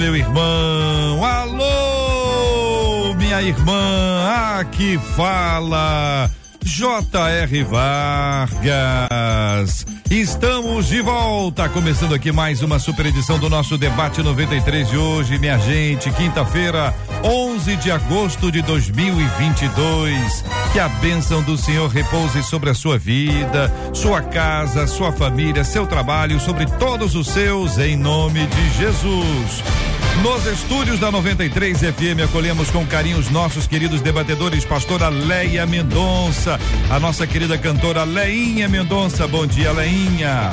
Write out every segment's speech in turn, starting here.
meu irmão. Alô, minha irmã. Aqui fala J.R. Vargas. Estamos de volta, começando aqui mais uma super edição do nosso debate 93 de hoje, minha gente. Quinta-feira, 11 de agosto de 2022. Que a bênção do Senhor repouse sobre a sua vida, sua casa, sua família, seu trabalho, sobre todos os seus, em nome de Jesus. Nos estúdios da 93 FM acolhemos com carinho os nossos queridos debatedores, pastora Leia Mendonça, a nossa querida cantora Leinha Mendonça. Bom dia, Leinha.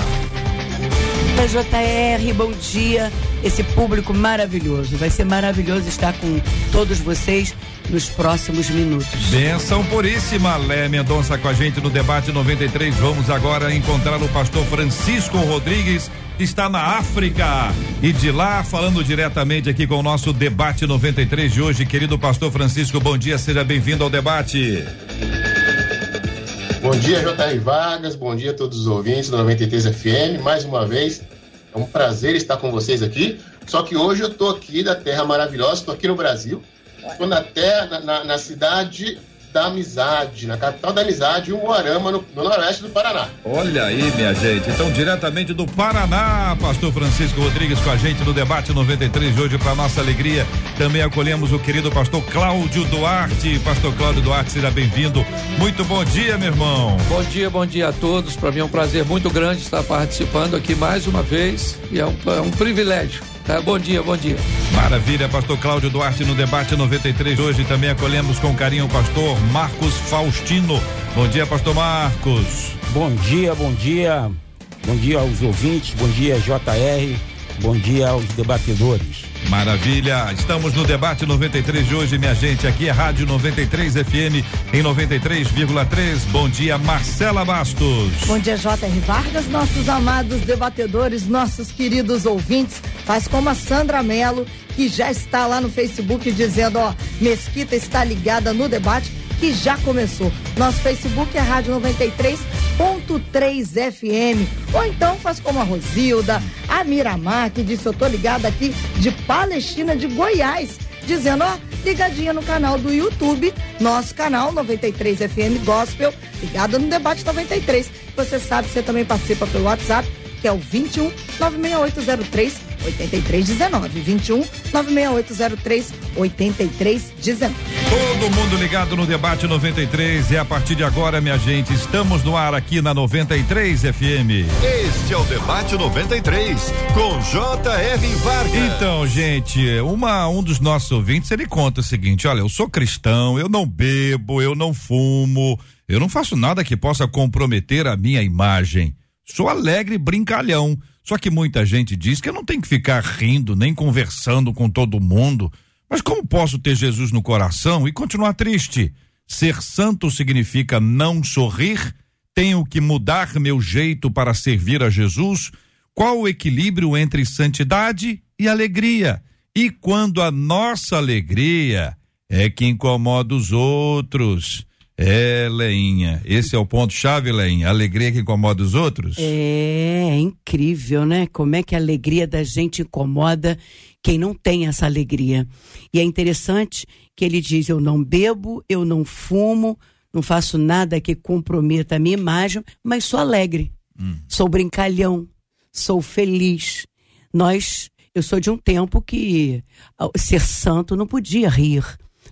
JR, bom dia. Esse público maravilhoso. Vai ser maravilhoso estar com todos vocês nos próximos minutos. Benção puríssima, Lé Mendonça com a gente no debate 93. Vamos agora encontrar o pastor Francisco Rodrigues está na África. E de lá, falando diretamente aqui com o nosso debate 93 de hoje, querido pastor Francisco, bom dia, seja bem-vindo ao debate. Bom dia, J.R. Vargas, bom dia a todos os ouvintes do 93 FM. Mais uma vez, é um prazer estar com vocês aqui. Só que hoje eu estou aqui da Terra Maravilhosa, estou aqui no Brasil. Estou na terra, na, na cidade da Amizade, na capital da Amizade, um Moarama, no, no noroeste do Paraná. Olha aí, minha gente. Então, diretamente do Paraná, Pastor Francisco Rodrigues com a gente no debate 93 de hoje, para nossa alegria. Também acolhemos o querido pastor Cláudio Duarte. Pastor Cláudio Duarte, seja bem-vindo. Muito bom dia, meu irmão. Bom dia, bom dia a todos. Para mim é um prazer muito grande estar participando aqui mais uma vez e é um, é um privilégio. Tá? Bom dia, bom dia. Maravilha, pastor Cláudio Duarte no debate 93 hoje também acolhemos com carinho o pastor Marcos Faustino. Bom dia, pastor Marcos. Bom dia, bom dia. Bom dia aos ouvintes, bom dia JR, bom dia aos debatedores. Maravilha, estamos no debate 93 de hoje, minha gente. Aqui é Rádio 93 FM em 93,3. Bom dia, Marcela Bastos. Bom dia, J.R. Vargas, nossos amados debatedores, nossos queridos ouvintes. Faz como a Sandra Mello, que já está lá no Facebook dizendo: ó, Mesquita está ligada no debate que já começou. Nosso Facebook é Rádio 93.3 FM. Ou então faz como a Rosilda, a Miramar, que disse: Eu tô ligada aqui de Palestina de Goiás. Dizendo, ó, ligadinha no canal do YouTube, nosso canal 93 FM Gospel, ligada no Debate 93. Você sabe, você também participa pelo WhatsApp, que é o 21 96803 8319. 21 96803 8319. Todo mundo ligado no debate 93 e a partir de agora, minha gente, estamos no ar aqui na 93 FM. Este é o debate 93 com J.R. Vargas. Então, gente, uma um dos nossos ouvintes, ele conta o seguinte: olha, eu sou cristão, eu não bebo, eu não fumo, eu não faço nada que possa comprometer a minha imagem. Sou alegre e brincalhão. Só que muita gente diz que eu não tenho que ficar rindo nem conversando com todo mundo. Mas como posso ter Jesus no coração e continuar triste? Ser santo significa não sorrir? Tenho que mudar meu jeito para servir a Jesus? Qual o equilíbrio entre santidade e alegria? E quando a nossa alegria é que incomoda os outros? É, Leinha, esse é o ponto chave, Leinha, alegria que incomoda os outros? É, é incrível, né? Como é que a alegria da gente incomoda quem não tem essa alegria. E é interessante que ele diz: eu não bebo, eu não fumo, não faço nada que comprometa a minha imagem, mas sou alegre, hum. sou brincalhão, sou feliz. Nós, eu sou de um tempo que ser santo não podia rir,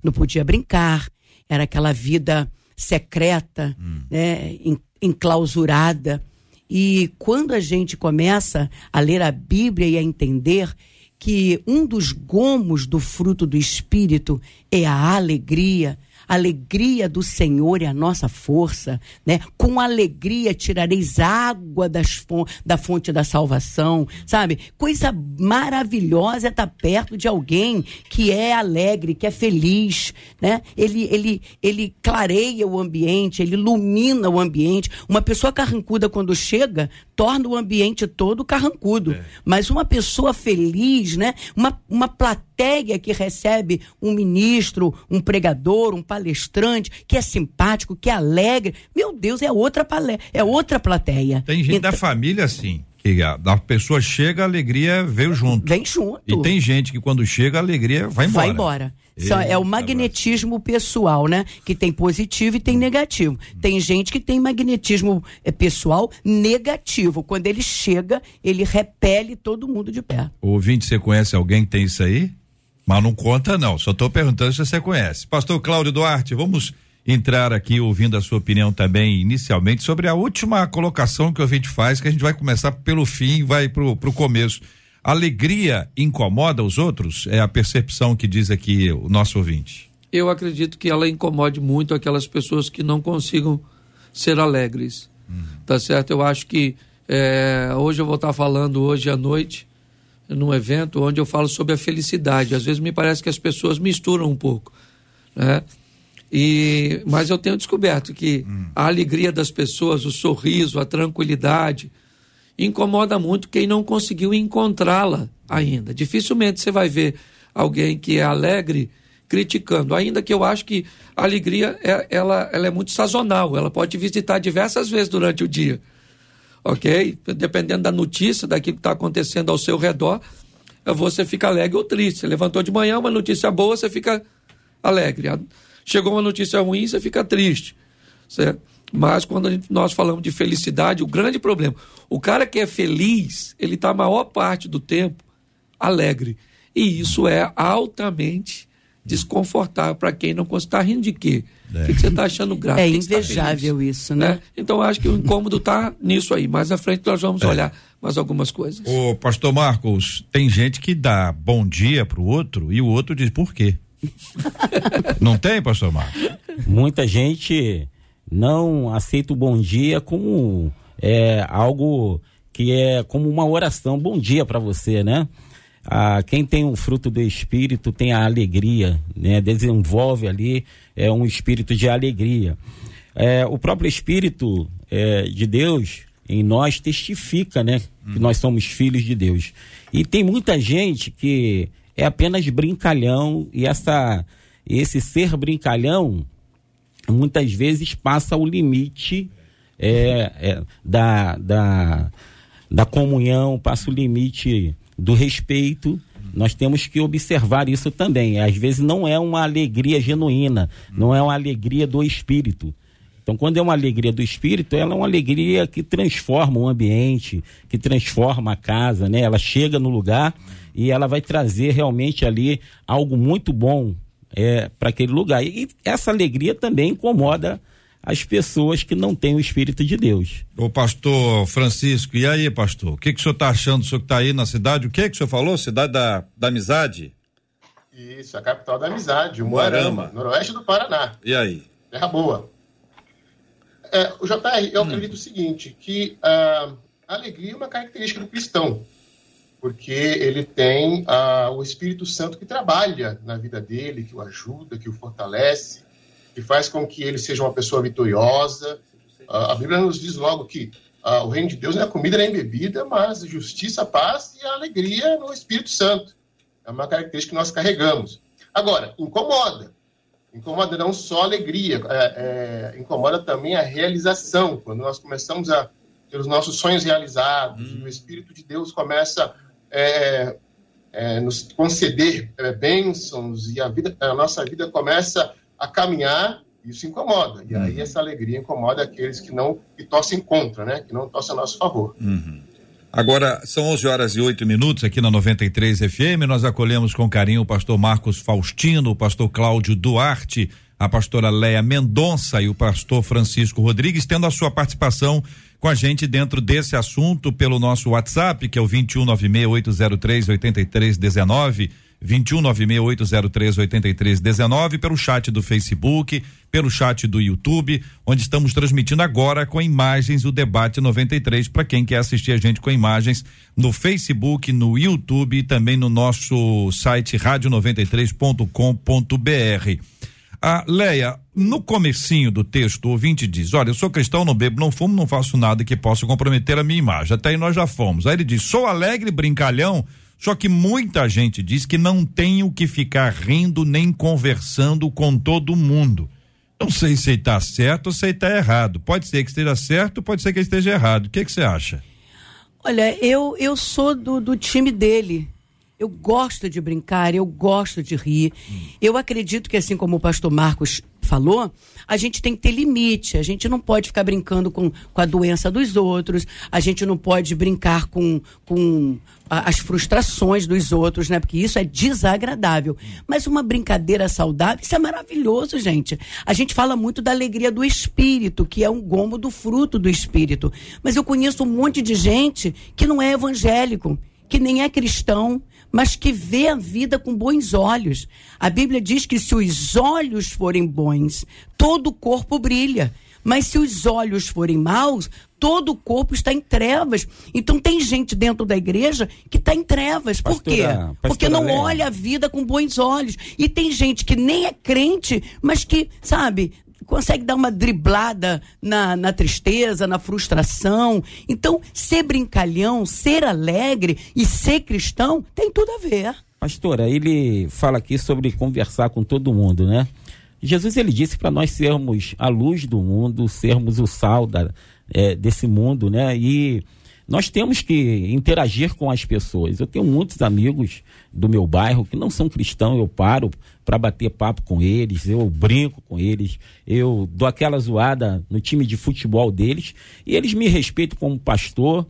não podia brincar, era aquela vida secreta, hum. né, enclausurada. E quando a gente começa a ler a Bíblia e a entender que um dos gomos do fruto do Espírito é a alegria, A alegria do Senhor é a nossa força, né? Com alegria tirareis água fon da fonte da salvação, sabe? Coisa maravilhosa é estar perto de alguém que é alegre, que é feliz, né? Ele, ele, ele clareia o ambiente, ele ilumina o ambiente. Uma pessoa carrancuda quando chega, torna o ambiente todo carrancudo. É. Mas uma pessoa feliz, né? Uma, uma plateia que recebe um ministro, um pregador, um palestrante, que é simpático, que é alegre. Meu Deus, é outra palé é outra plateia. Tem gente então, da família assim. Que a, a pessoa chega, a alegria veio junto. Vem junto. E tem gente que quando chega, a alegria vai embora. Vai embora. Eita, é o magnetismo pessoal, né? Que tem positivo e tem negativo. Tem gente que tem magnetismo é, pessoal negativo. Quando ele chega, ele repele todo mundo de. O ouvinte, você conhece alguém que tem isso aí? Mas não conta, não. Só estou perguntando se você conhece. Pastor Cláudio Duarte, vamos entrar aqui ouvindo a sua opinião também inicialmente sobre a última colocação que o ouvinte faz, que a gente vai começar pelo fim e vai pro, pro começo. Alegria incomoda os outros? É a percepção que diz aqui o nosso ouvinte. Eu acredito que ela incomode muito aquelas pessoas que não consigam ser alegres. Uhum. Tá certo? Eu acho que é, hoje eu vou estar falando hoje à noite num evento onde eu falo sobre a felicidade. Às vezes me parece que as pessoas misturam um pouco, né? E, mas eu tenho descoberto que hum. a alegria das pessoas, o sorriso, a tranquilidade, incomoda muito quem não conseguiu encontrá-la ainda. Dificilmente você vai ver alguém que é alegre criticando, ainda que eu acho que a alegria é, ela, ela é muito sazonal, ela pode visitar diversas vezes durante o dia, ok? Dependendo da notícia, daquilo que está acontecendo ao seu redor, você fica alegre ou triste. Você levantou de manhã, uma notícia boa, você fica alegre. Chegou uma notícia ruim, você fica triste, certo? Mas quando gente, nós falamos de felicidade, o grande problema, o cara que é feliz, ele está a maior parte do tempo alegre. E isso é altamente desconfortável para quem não está rindo de quê? É. O que, você está achando grato? É invejável isso, né? né? Então acho que o incômodo está nisso aí. Mais à frente nós vamos é. olhar mais algumas coisas. O pastor Marcos, tem gente que dá bom dia para o outro e o outro diz por quê? não tem, pastor Marcos? Muita gente não aceita o bom dia como é, algo que é como uma oração. Bom dia para você, né? Ah, quem tem o fruto do espírito tem a alegria, né? Desenvolve ali é um espírito de alegria. É, o próprio espírito é, de Deus em nós testifica, né? Que nós somos filhos de Deus. E tem muita gente que é apenas brincalhão e essa esse ser brincalhão muitas vezes passa o limite é, é, da, da, da comunhão, passa o limite do respeito. Nós temos que observar isso também. Às vezes não é uma alegria genuína, não é uma alegria do espírito. Então, quando é uma alegria do espírito, ela é uma alegria que transforma o ambiente, que transforma a casa, né? Ela chega no lugar e ela vai trazer realmente ali algo muito bom é, para aquele lugar. E essa alegria também incomoda as pessoas que não têm o Espírito de Deus. O pastor Francisco, e aí, pastor? O que, que o senhor está achando? O senhor que está aí na cidade? O que, que o senhor falou? Cidade da, da amizade? Isso, a capital da amizade, o Moarama, noroeste do Paraná. E aí? Terra boa. É, o JR, eu hum. acredito o seguinte, que uh, a alegria é uma característica do cristão porque ele tem ah, o Espírito Santo que trabalha na vida dele, que o ajuda, que o fortalece, que faz com que ele seja uma pessoa vitoriosa. A Bíblia nos diz logo que ah, o reino de Deus não é comida nem bebida, mas justiça, paz e alegria no Espírito Santo. É uma característica que nós carregamos. Agora, incomoda. Incomoda não só a alegria, é, é, incomoda também a realização. Quando nós começamos a ter os nossos sonhos realizados, hum. o Espírito de Deus começa é, é, nos conceder é, bênçãos e a, vida, a nossa vida começa a caminhar, isso incomoda. E aí uhum. essa alegria incomoda aqueles que não que torcem contra, né? Que não torcem a nosso favor. Uhum. Agora, são 11 horas e 8 minutos aqui na 93 FM. Nós acolhemos com carinho o pastor Marcos Faustino, o pastor Cláudio Duarte, a pastora Leia Mendonça e o pastor Francisco Rodrigues, tendo a sua participação com a gente dentro desse assunto pelo nosso WhatsApp, que é o 2196-803-8319. 21968038319 pelo chat do Facebook, pelo chat do YouTube, onde estamos transmitindo agora com imagens o debate 93 para quem quer assistir a gente com imagens no Facebook, no YouTube e também no nosso site rádio93.com.br. A Leia, no comecinho do texto, o ouvinte diz: Olha, eu sou cristão, não bebo, não fumo, não faço nada que possa comprometer a minha imagem. Até aí nós já fomos. Aí ele diz: sou alegre, brincalhão, só que muita gente diz que não tenho que ficar rindo nem conversando com todo mundo. Não sei se está certo ou se está errado. Pode ser que esteja certo, pode ser que esteja errado. O que você acha? Olha, eu, eu sou do, do time dele. Eu gosto de brincar, eu gosto de rir. Eu acredito que, assim como o pastor Marcos falou, a gente tem que ter limite. A gente não pode ficar brincando com, com a doença dos outros, a gente não pode brincar com, com as frustrações dos outros, né? Porque isso é desagradável. Mas uma brincadeira saudável, isso é maravilhoso, gente. A gente fala muito da alegria do espírito, que é um gomo do fruto do espírito. Mas eu conheço um monte de gente que não é evangélico, que nem é cristão mas que vê a vida com bons olhos. A Bíblia diz que se os olhos forem bons, todo o corpo brilha. Mas se os olhos forem maus, todo o corpo está em trevas. Então tem gente dentro da igreja que está em trevas. Por quê? Pastora Porque não Leia. olha a vida com bons olhos. E tem gente que nem é crente, mas que, sabe, consegue dar uma driblada na, na tristeza, na frustração. Então, ser brincalhão, ser alegre e ser cristão tem tudo a ver. Pastora, ele fala aqui sobre conversar com todo mundo, né? Jesus ele disse para nós sermos a luz do mundo, sermos o sal da, é, desse mundo, né? E nós temos que interagir com as pessoas. Eu tenho muitos amigos do meu bairro que não são cristãos, eu paro para bater papo com eles, eu brinco com eles, eu dou aquela zoada no time de futebol deles e eles me respeitam como pastor.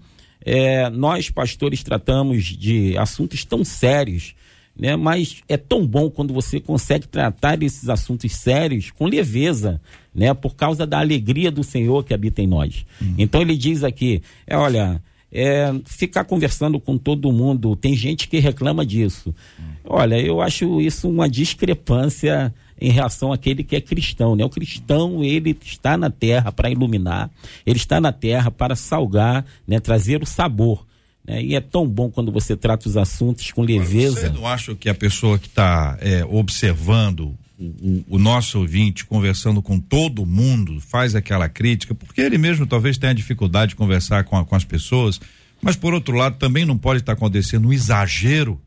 É, nós, pastores, tratamos de assuntos tão sérios, né? mas é tão bom quando você consegue tratar esses assuntos sérios com leveza, né? por causa da alegria do Senhor que habita em nós. Uhum. Então ele diz aqui: é, olha é, ficar conversando com todo mundo. Tem gente que reclama disso. Olha, eu acho isso uma discrepância em relação àquele que é cristão, né? O cristão, ele está na terra para iluminar, ele está na terra para salgar, né? Trazer o sabor. Né? E é tão bom quando você trata os assuntos com leveza. Você não acha que a pessoa que está é, observando o, o, nosso ouvinte conversando com todo mundo, faz aquela crítica, porque ele mesmo talvez tenha dificuldade de conversar com, a, com as pessoas, mas por outro lado também não pode estar acontecendo um exagero,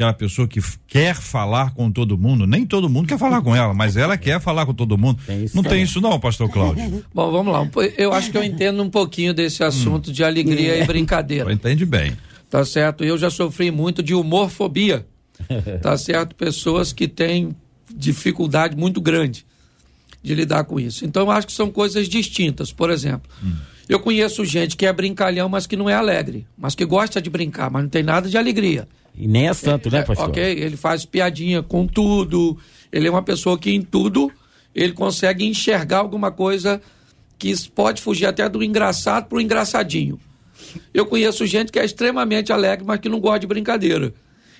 aquela pessoa que quer falar com todo mundo, nem todo mundo quer falar com ela, mas ela quer falar com todo mundo. Tem não tem isso não, pastor Cláudio? Bom, vamos lá, eu acho que eu entendo um pouquinho desse assunto hum. de alegria e brincadeira. Entende bem. Tá certo, eu já sofri muito de humorfobia, tá certo? Pessoas que têm dificuldade muito grande de lidar com isso. Então, eu acho que são coisas distintas. Por exemplo, hum. Eu conheço gente que é brincalhão, mas que não é alegre, mas que gosta de brincar, mas não tem nada de alegria. E nem é santo, né, é, né, pastor? Ok, ele faz piadinha com tudo, ele é uma pessoa que em tudo ele consegue enxergar alguma coisa que pode fugir até do engraçado para o engraçadinho. Eu conheço gente que é extremamente alegre, mas que não gosta de brincadeira.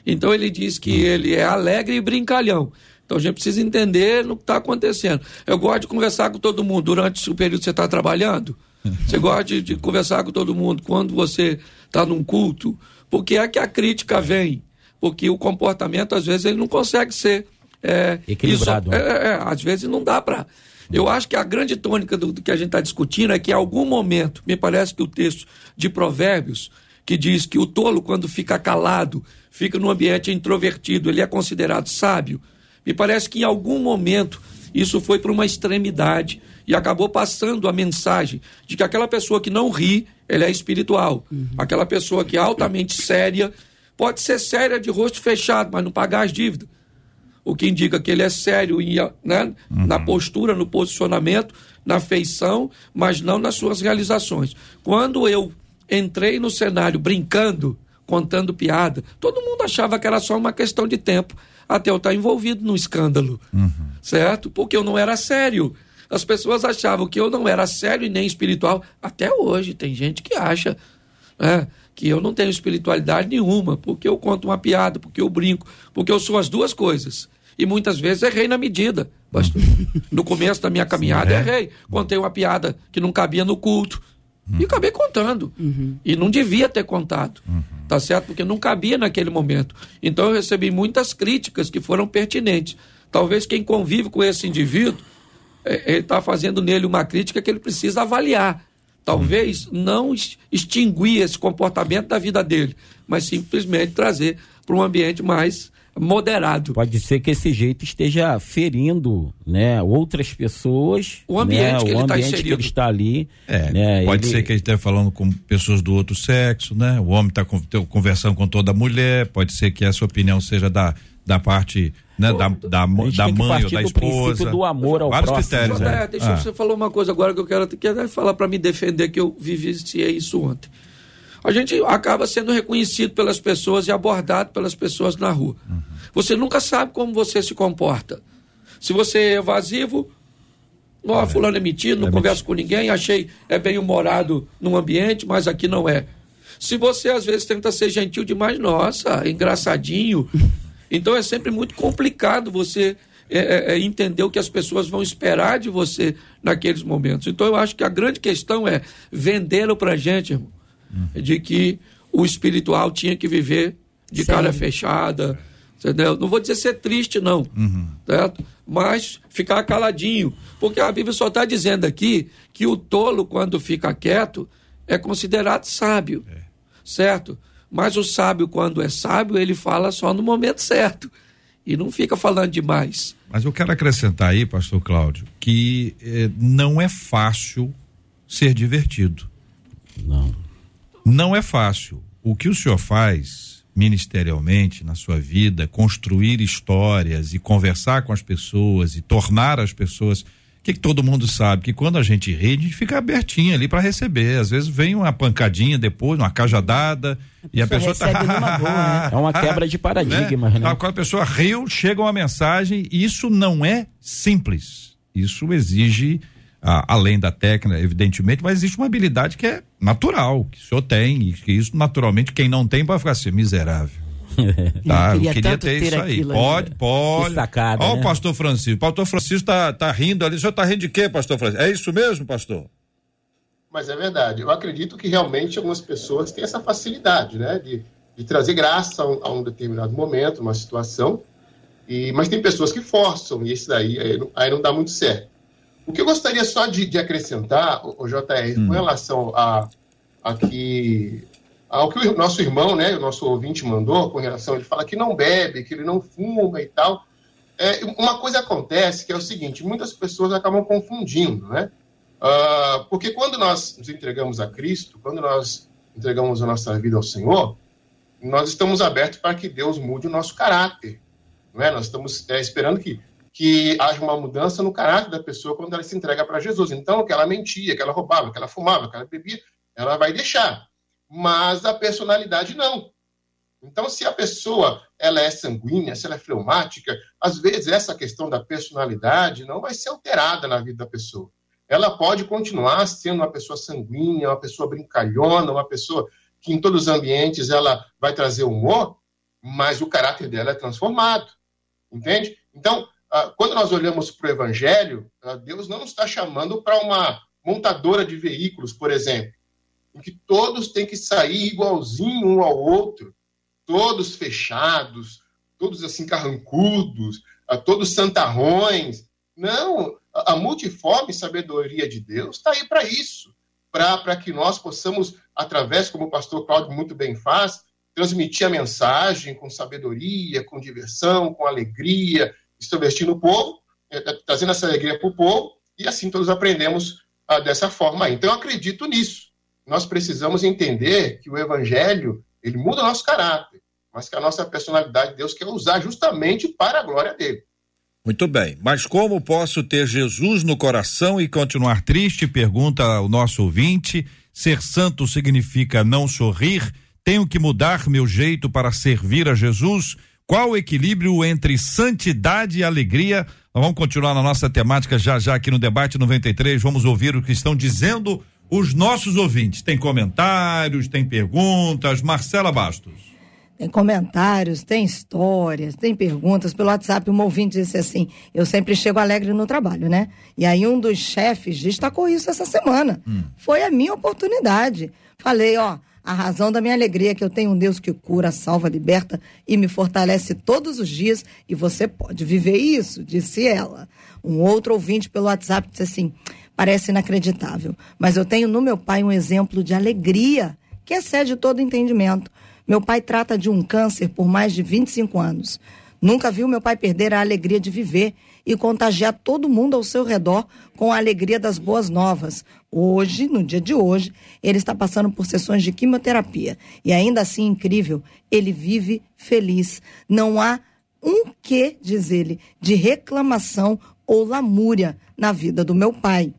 Então ele diz que hum. ele é alegre e brincalhão. Então a gente precisa entender o que está acontecendo. Eu gosto de conversar com todo mundo durante o período que você está trabalhando. Você gosta de, de, conversar com todo mundo quando você está num culto. Porque é que a crítica vem. Porque o comportamento, às vezes, ele não consegue ser. É, Equilibrado. Isso, é, é, às vezes não dá para. Eu acho que a grande tônica do, do que a gente está discutindo é que, em algum momento, me parece que o texto de Provérbios, que diz que o tolo, quando fica calado, fica num ambiente introvertido, ele é considerado sábio me parece que em algum momento isso foi para uma extremidade e acabou passando a mensagem de que aquela pessoa que não ri, ela é espiritual. Uhum. Aquela pessoa que é altamente séria, pode ser séria de rosto fechado, mas não pagar as dívidas. O que indica que ele é sério em, né, uhum. na postura, no posicionamento, na feição, mas não nas suas realizações. Quando eu entrei no cenário brincando, contando piada, todo mundo achava que era só uma questão de tempo até eu estar envolvido no escândalo, uhum. certo? Porque eu não era sério. As pessoas achavam que eu não era sério e nem espiritual. Até hoje tem gente que acha né, que eu não tenho espiritualidade nenhuma, porque eu conto uma piada, porque eu brinco, porque eu sou as duas coisas. E muitas vezes errei na medida. No começo da minha caminhada, Sim, é. errei. Contei uma piada que não cabia no culto. E acabei contando. E não devia ter contado. Tá certo? Porque não cabia naquele momento. Então eu recebi muitas críticas que foram pertinentes. Talvez quem convive com esse indivíduo, ele está fazendo nele uma crítica que ele precisa avaliar. Talvez não ex- extinguir esse comportamento da vida dele, mas simplesmente trazer para um ambiente mais moderado. Pode ser que esse jeito esteja ferindo, né, outras pessoas. O ambiente né, que o ele tá ambiente que inserido. ele está ali. É, né, pode ele- ser que ele esteja falando com pessoas do outro sexo, né? O homem está conversando com toda mulher, pode ser que essa opinião seja da, da parte, né? Da, da, da que mãe ou da do esposa. do amor ao Vários próximo, critérios, né? deixa Ah. você falar uma coisa agora que eu quero, quero falar para me defender que eu vivenciei isso ontem. A gente acaba sendo reconhecido pelas pessoas e abordado pelas pessoas na rua. Você nunca sabe como você se comporta. Se você é evasivo, ó, fulano é metido, não É converso com ninguém, achei é bem humorado num ambiente, mas aqui não é. Se você às vezes tenta ser gentil demais, nossa, engraçadinho. Então é sempre muito complicado você é, é, é, entender o que as pessoas vão esperar de você naqueles momentos. Então eu acho que a grande questão é vendê-lo pra gente, irmão, de que o espiritual tinha que viver de Sério. cara fechada, entendeu? Não vou dizer ser triste, não, certo? Mas ficar caladinho, porque a Bíblia só está dizendo aqui que o tolo, quando fica quieto, é considerado sábio, certo? Mas o sábio, quando é sábio, ele fala só no momento certo e não fica falando demais. Mas eu quero acrescentar aí, pastor Cláudio, que eh, não é fácil ser divertido. Não. Não é fácil. O que o senhor faz ministerialmente na sua vida, construir histórias e conversar com as pessoas e tornar as pessoas. O que, que todo mundo sabe? Que quando a gente ri, a gente fica abertinho ali para receber. Às vezes vem uma pancadinha depois, uma cajadada, e a pessoa tá. boa, né? É uma quebra de paradigmas, né? Ah, Quando a pessoa riu, chega uma mensagem, e isso não é simples. Isso exige, ah, além da técnica, evidentemente, mas existe uma habilidade que é natural, que o senhor tem, e que isso naturalmente quem não tem vai ficar assim, miserável. Tá, eu queria queria tanto ter ter isso aí. Pode, ainda. pode. Ó, né? o pastor Francisco. Pastor Francisco tá, tá rindo ali. O senhor tá rindo de quê, pastor Francisco? É isso mesmo, pastor? Mas é verdade. Eu acredito que realmente algumas pessoas têm essa facilidade, né? De, de trazer graça a um, a um determinado momento, uma situação. E, mas tem pessoas que forçam, e isso daí aí não, aí não dá muito certo. O que eu gostaria só de, de acrescentar, o, JR, com relação a, a que, ao que o nosso irmão, né, o nosso ouvinte mandou, com relação, ele fala que não bebe, que ele não fuma e tal. É, uma coisa acontece que é o seguinte: muitas pessoas acabam confundindo, né? Ah, porque quando nós nos entregamos a Cristo, quando nós entregamos a nossa vida ao Senhor, nós estamos abertos para que Deus mude o nosso caráter. Não é? Nós estamos é, esperando que, que haja uma mudança no caráter da pessoa quando ela se entrega para Jesus. Então, que ela mentia, que ela roubava, que ela fumava, que ela bebia, ela vai deixar. Mas a personalidade não. Então, se a pessoa ela é sanguínea, se ela é fleumática, às vezes essa questão da personalidade não vai ser alterada na vida da pessoa. Ela pode continuar sendo uma pessoa sanguínea, uma pessoa brincalhona, uma pessoa que em todos os ambientes ela vai trazer humor, mas o caráter dela é transformado. Entende? Então, quando nós olhamos para o Evangelho, ah, Deus não está chamando para uma montadora de veículos, por exemplo, em que todos têm que sair igualzinho um ao outro, todos fechados, todos assim carrancudos, ah, todos santarrões. Não, a multiforme sabedoria de Deus está aí para isso, para que nós possamos, através, como o pastor Cláudio muito bem faz, transmitir a mensagem com sabedoria, com diversão, com alegria, extrovertindo o povo, eh, eh, trazendo essa alegria para o povo, e assim todos aprendemos ah, dessa forma. Então eu acredito nisso. Nós precisamos entender que o evangelho, ele muda o nosso caráter, mas que a nossa personalidade Deus quer usar justamente para a glória dele. Muito bem, mas como posso ter Jesus no coração e continuar triste? Pergunta o nosso ouvinte. Ser santo significa não sorrir? Tenho que mudar meu jeito para servir a Jesus? Qual o equilíbrio entre santidade e alegria? Nós vamos continuar na nossa temática já já aqui no debate 93. Vamos ouvir o que estão dizendo os nossos ouvintes. Tem comentários, tem perguntas. Marcela Bastos. Tem comentários, tem histórias, tem perguntas. Pelo WhatsApp, um ouvinte disse assim: Eu sempre chego alegre no trabalho, né? E aí, um dos chefes destacou isso essa semana. Hum. Foi a minha oportunidade. Falei: Ó, a razão da minha alegria é que eu tenho um Deus que cura, salva, liberta e me fortalece todos os dias. E você pode viver isso, disse ela. Um outro ouvinte pelo WhatsApp disse assim: Parece inacreditável, mas eu tenho no meu pai um exemplo de alegria que excede todo entendimento. Meu pai trata de um câncer por mais de 25 anos. Nunca viu meu pai perder a alegria de viver e contagiar todo mundo ao seu redor com a alegria das boas novas. Hoje, no dia de hoje, ele está passando por sessões de quimioterapia e ainda assim incrível, ele vive feliz. Não há um que, diz ele, de reclamação ou lamúria na vida do meu pai.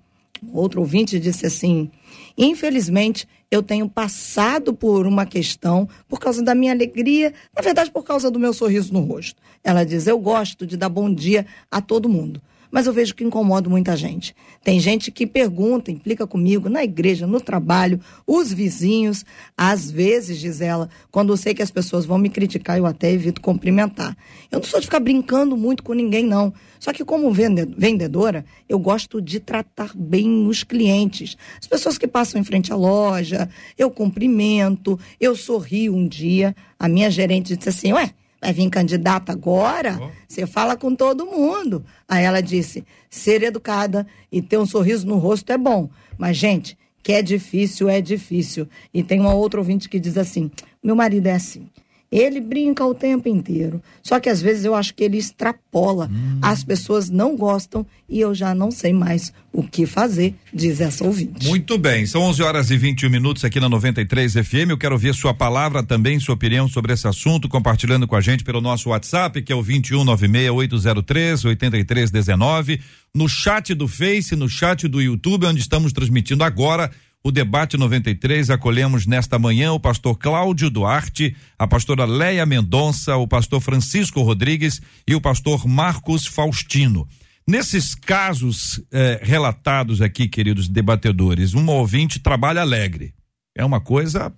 Outro ouvinte disse assim: Infelizmente, eu tenho passado por uma questão por causa da minha alegria, na verdade, por causa do meu sorriso no rosto. Ela diz: Eu gosto de dar bom dia a todo mundo mas eu vejo que incomoda muita gente. Tem gente que pergunta, implica comigo, na igreja, no trabalho, os vizinhos. Às vezes, diz ela, quando eu sei que as pessoas vão me criticar, eu até evito cumprimentar. Eu não sou de ficar brincando muito com ninguém, não. Só que, como vendedora, eu gosto de tratar bem os clientes. As pessoas que passam em frente à loja, eu cumprimento, eu sorrio um dia. A minha gerente disse assim: Ué, vai vir candidata agora, você fala com todo mundo. Aí ela disse: ser educada e ter um sorriso no rosto é bom. Mas, gente, que é difícil, é difícil. E tem uma outra ouvinte que diz assim: meu marido é assim. Ele brinca o tempo inteiro. Só que às vezes eu acho que ele extrapola. Hum. As pessoas não gostam e eu já não sei mais o que fazer, diz essa ouvinte. Muito bem, são 11 horas e 21 minutos aqui na 93 FM. Eu quero ouvir sua palavra também, sua opinião sobre esse assunto, compartilhando com a gente pelo nosso WhatsApp, que é o 2196803 8319, no chat do Face, no chat do YouTube, onde estamos transmitindo agora o debate 93. Acolhemos nesta manhã o pastor Cláudio Duarte, a pastora Leia Mendonça, o pastor Francisco Rodrigues e o pastor Marcos Faustino. Nesses casos eh, relatados aqui, queridos debatedores, um ouvinte trabalha alegre. É uma coisa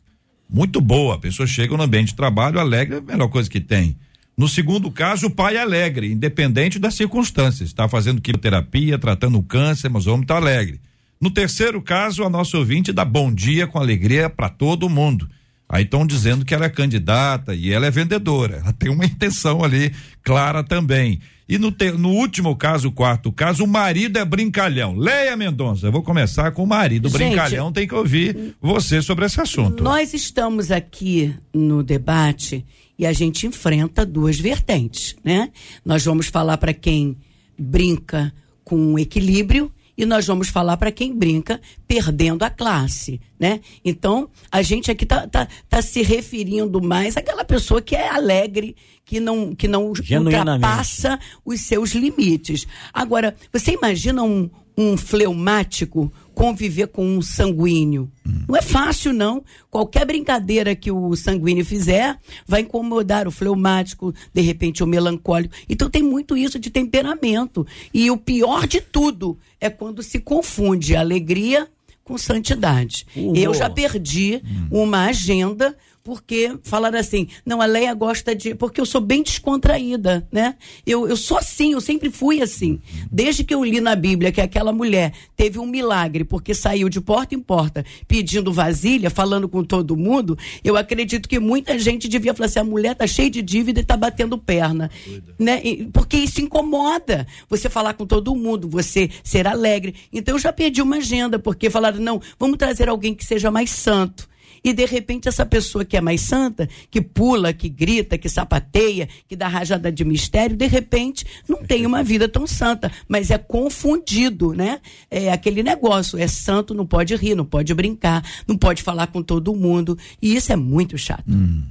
muito boa. A pessoa chega no ambiente de trabalho alegre, é a melhor coisa que tem. No segundo caso, o pai é alegre, independente das circunstâncias. Está fazendo quimioterapia, tratando o câncer, mas o homem está alegre. No terceiro caso, a nossa ouvinte dá bom dia com alegria para todo mundo. Aí estão dizendo que ela é candidata e ela é vendedora. Ela tem uma intenção ali clara também. E no, te, no último caso, o quarto caso, o marido é brincalhão. Leia Mendonça, eu vou começar com o marido. Gente, brincalhão tem que ouvir você sobre esse assunto. Nós estamos aqui no debate e a gente enfrenta duas vertentes, né? Nós vamos falar para quem brinca com equilíbrio e nós vamos falar para quem brinca perdendo a classe, né? Então, a gente aqui tá, tá, tá se referindo mais àquela pessoa que é alegre, que não, que não ultrapassa os seus limites. Agora, você imagina um, um fleumático conviver com um sanguíneo. Hum. Não é fácil, não. Qualquer brincadeira que o sanguíneo fizer vai incomodar o fleumático, de repente o melancólico. Então tem muito isso de temperamento. E o pior de tudo é quando se confunde alegria com santidade. Uhum. Eu já perdi hum. uma agenda porque falaram assim, não, a Leia gosta de. Porque eu sou bem descontraída, né? Eu, eu sou assim, eu sempre fui assim. Desde que eu li na Bíblia que aquela mulher teve um milagre, porque saiu de porta em porta pedindo vasilha, falando com todo mundo, eu acredito que muita gente devia falar assim: a mulher tá cheia de dívida e tá batendo perna. Né? Porque isso incomoda. Você falar com todo mundo, você ser alegre. Então eu já perdi uma agenda, porque falaram, não, vamos trazer alguém que seja mais santo. E de repente essa pessoa que é mais santa, que pula, que grita, que sapateia, que dá rajada de mistério, de repente não tem uma vida tão santa, mas é confundido, né? É aquele negócio, é santo, não pode rir, não pode brincar, não pode falar com todo mundo, e isso é muito chato. Hum.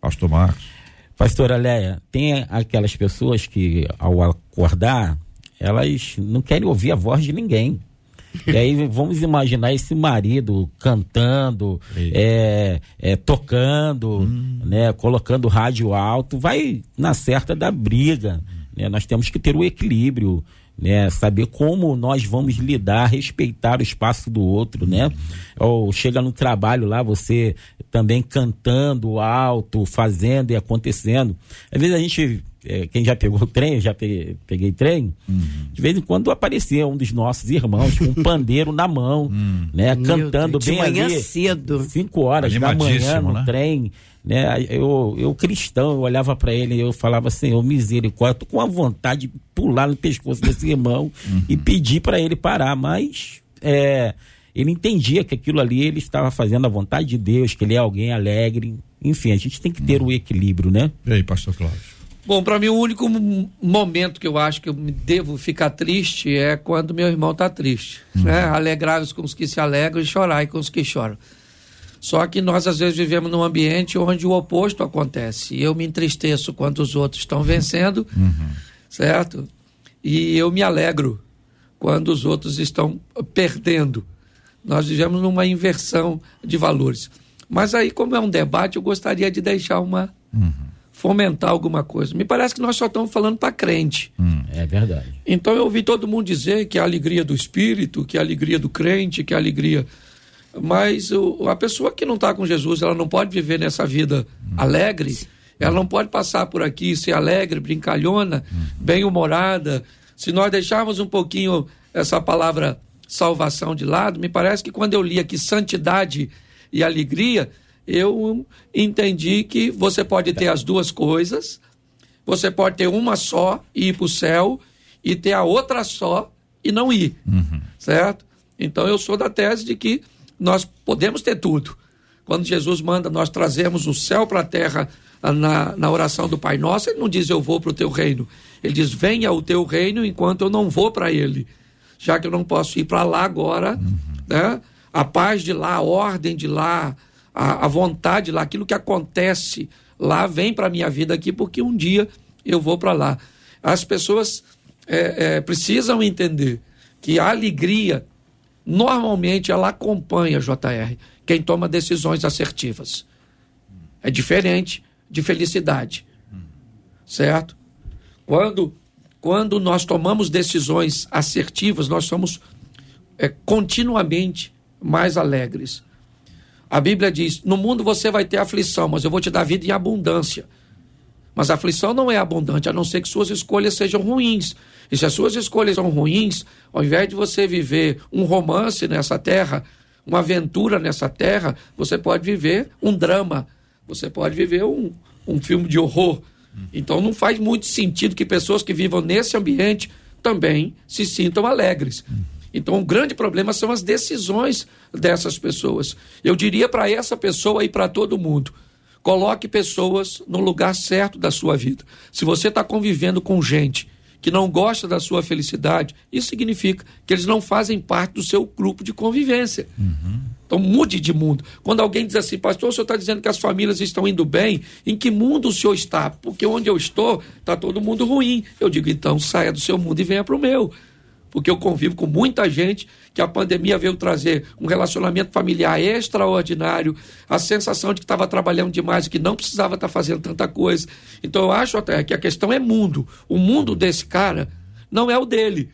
Pastor Marcos. Pastora Leia, tem aquelas pessoas que ao acordar, elas não querem ouvir a voz de ninguém. E aí vamos imaginar esse marido cantando, é, é, tocando, hum. né, colocando rádio alto, vai na certa da briga. Né? Nós temos que ter o equilíbrio. né? Saber como nós vamos lidar, respeitar o espaço do outro, né? Ou chega no trabalho lá, você também cantando alto, fazendo e acontecendo. Às vezes a gente, é, quem já pegou o trem, eu já peguei, peguei trem, de vez em quando aparecia um dos nossos irmãos com um pandeiro na mão, né? Meu Cantando Deus, de bem manhã ali. cedo. Cinco horas da manhã no né? trem, né? Eu, eu cristão, eu olhava para ele e eu falava, Senhor, misericórdia, tô com a vontade de pular no pescoço desse irmão e pedir para ele parar, mas é, ele entendia que aquilo ali ele estava fazendo a vontade de Deus, que ele é alguém alegre. Enfim, a gente tem que ter o equilíbrio, né? E aí, pastor Cláudio? Bom, para mim o único momento que eu acho que eu me devo ficar triste é quando meu irmão está triste. Né? Alegrai-vos com os que se alegram e chorai com os que choram. Só que nós às vezes vivemos num ambiente onde o oposto acontece. Eu me entristeço quando os outros estão vencendo, certo? E eu me alegro quando os outros estão perdendo. Nós vivemos numa inversão de valores. Mas aí, como é um debate, eu gostaria de deixar uma. Fomentar alguma coisa. Me parece que nós só estamos falando para crente. É verdade. Então eu ouvi todo mundo dizer que é a alegria do espírito, que é a alegria do crente, que é a alegria. Mas o- a pessoa que não está com Jesus, ela não pode viver nessa vida alegre, ela não pode passar por aqui e ser alegre, brincalhona, bem-humorada. Se nós deixarmos um pouquinho essa palavra salvação de lado, me parece que quando eu li aqui santidade e alegria, eu entendi que você pode ter as duas coisas, você pode ter uma só e ir para o céu e ter a outra só e não ir. Certo? Então eu sou da tese de que nós podemos ter tudo. Quando Jesus manda nós trazemos o céu para a terra ah, na, na oração do Pai Nosso, ele não diz eu vou para o teu reino. Ele diz venha o teu reino enquanto eu não vou para ele. Já que eu não posso ir para lá agora, né? a paz de lá, a ordem de lá, a, a vontade lá, aquilo que acontece lá vem para a minha vida aqui, porque um dia eu vou para lá. As pessoas é, é, precisam entender que a alegria, normalmente, ela acompanha, JR, quem toma decisões assertivas. É diferente de felicidade. Certo? Quando, quando nós tomamos decisões assertivas, nós somos é, continuamente mais alegres. A Bíblia diz: no mundo você vai ter aflição, mas eu vou te dar vida em abundância. Mas a aflição não é abundante, a não ser que suas escolhas sejam ruins. E se as suas escolhas são ruins, ao invés de você viver um romance nessa terra, uma aventura nessa terra, você pode viver um drama, você pode viver um, um filme de horror. Então não faz muito sentido que pessoas que vivam nesse ambiente também se sintam alegres. Então o grande problema são as decisões dessas pessoas. Eu diria para essa pessoa e para todo mundo: coloque pessoas no lugar certo da sua vida. Se você está convivendo com gente que não gosta da sua felicidade, isso significa que eles não fazem parte do seu grupo de convivência. Então mude de mundo. Quando alguém diz assim, pastor, o senhor está dizendo que as famílias estão indo bem, em que mundo o senhor está? Porque onde eu estou, está todo mundo ruim. Eu digo, então saia do seu mundo e venha para o meu. Porque eu convivo com muita gente que a pandemia veio trazer um relacionamento familiar extraordinário, a sensação de que estava trabalhando demais e que não precisava estar fazendo tanta coisa. Então eu acho até que a questão é mundo. O mundo desse cara não é o dele.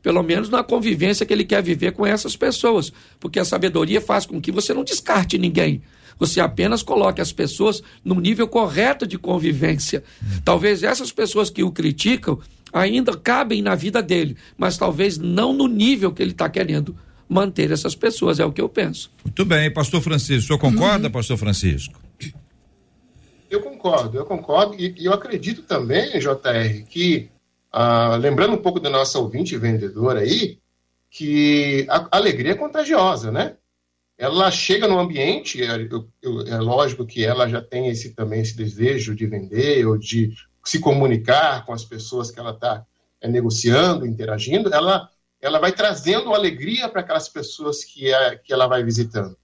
Pelo menos na convivência que ele quer viver com essas pessoas. Porque a sabedoria faz com que você não descarte ninguém. Você apenas coloque as pessoas no nível correto de convivência. Talvez essas pessoas que o criticam ainda cabem na vida dele, mas talvez não no nível que ele está querendo manter essas pessoas, é o que eu penso. Muito bem, pastor Francisco. O senhor concorda, pastor Francisco? Eu concordo, eu concordo. E, e eu acredito também, JR, que, ah, lembrando um pouco da nossa ouvinte vendedora aí, que a, a alegria é contagiosa, né? Ela chega no ambiente, é, é lógico que ela já tem esse também esse desejo de vender ou de se comunicar com as pessoas que ela está negociando, interagindo, ela, ela vai trazendo alegria para aquelas pessoas que, é, que ela vai visitando.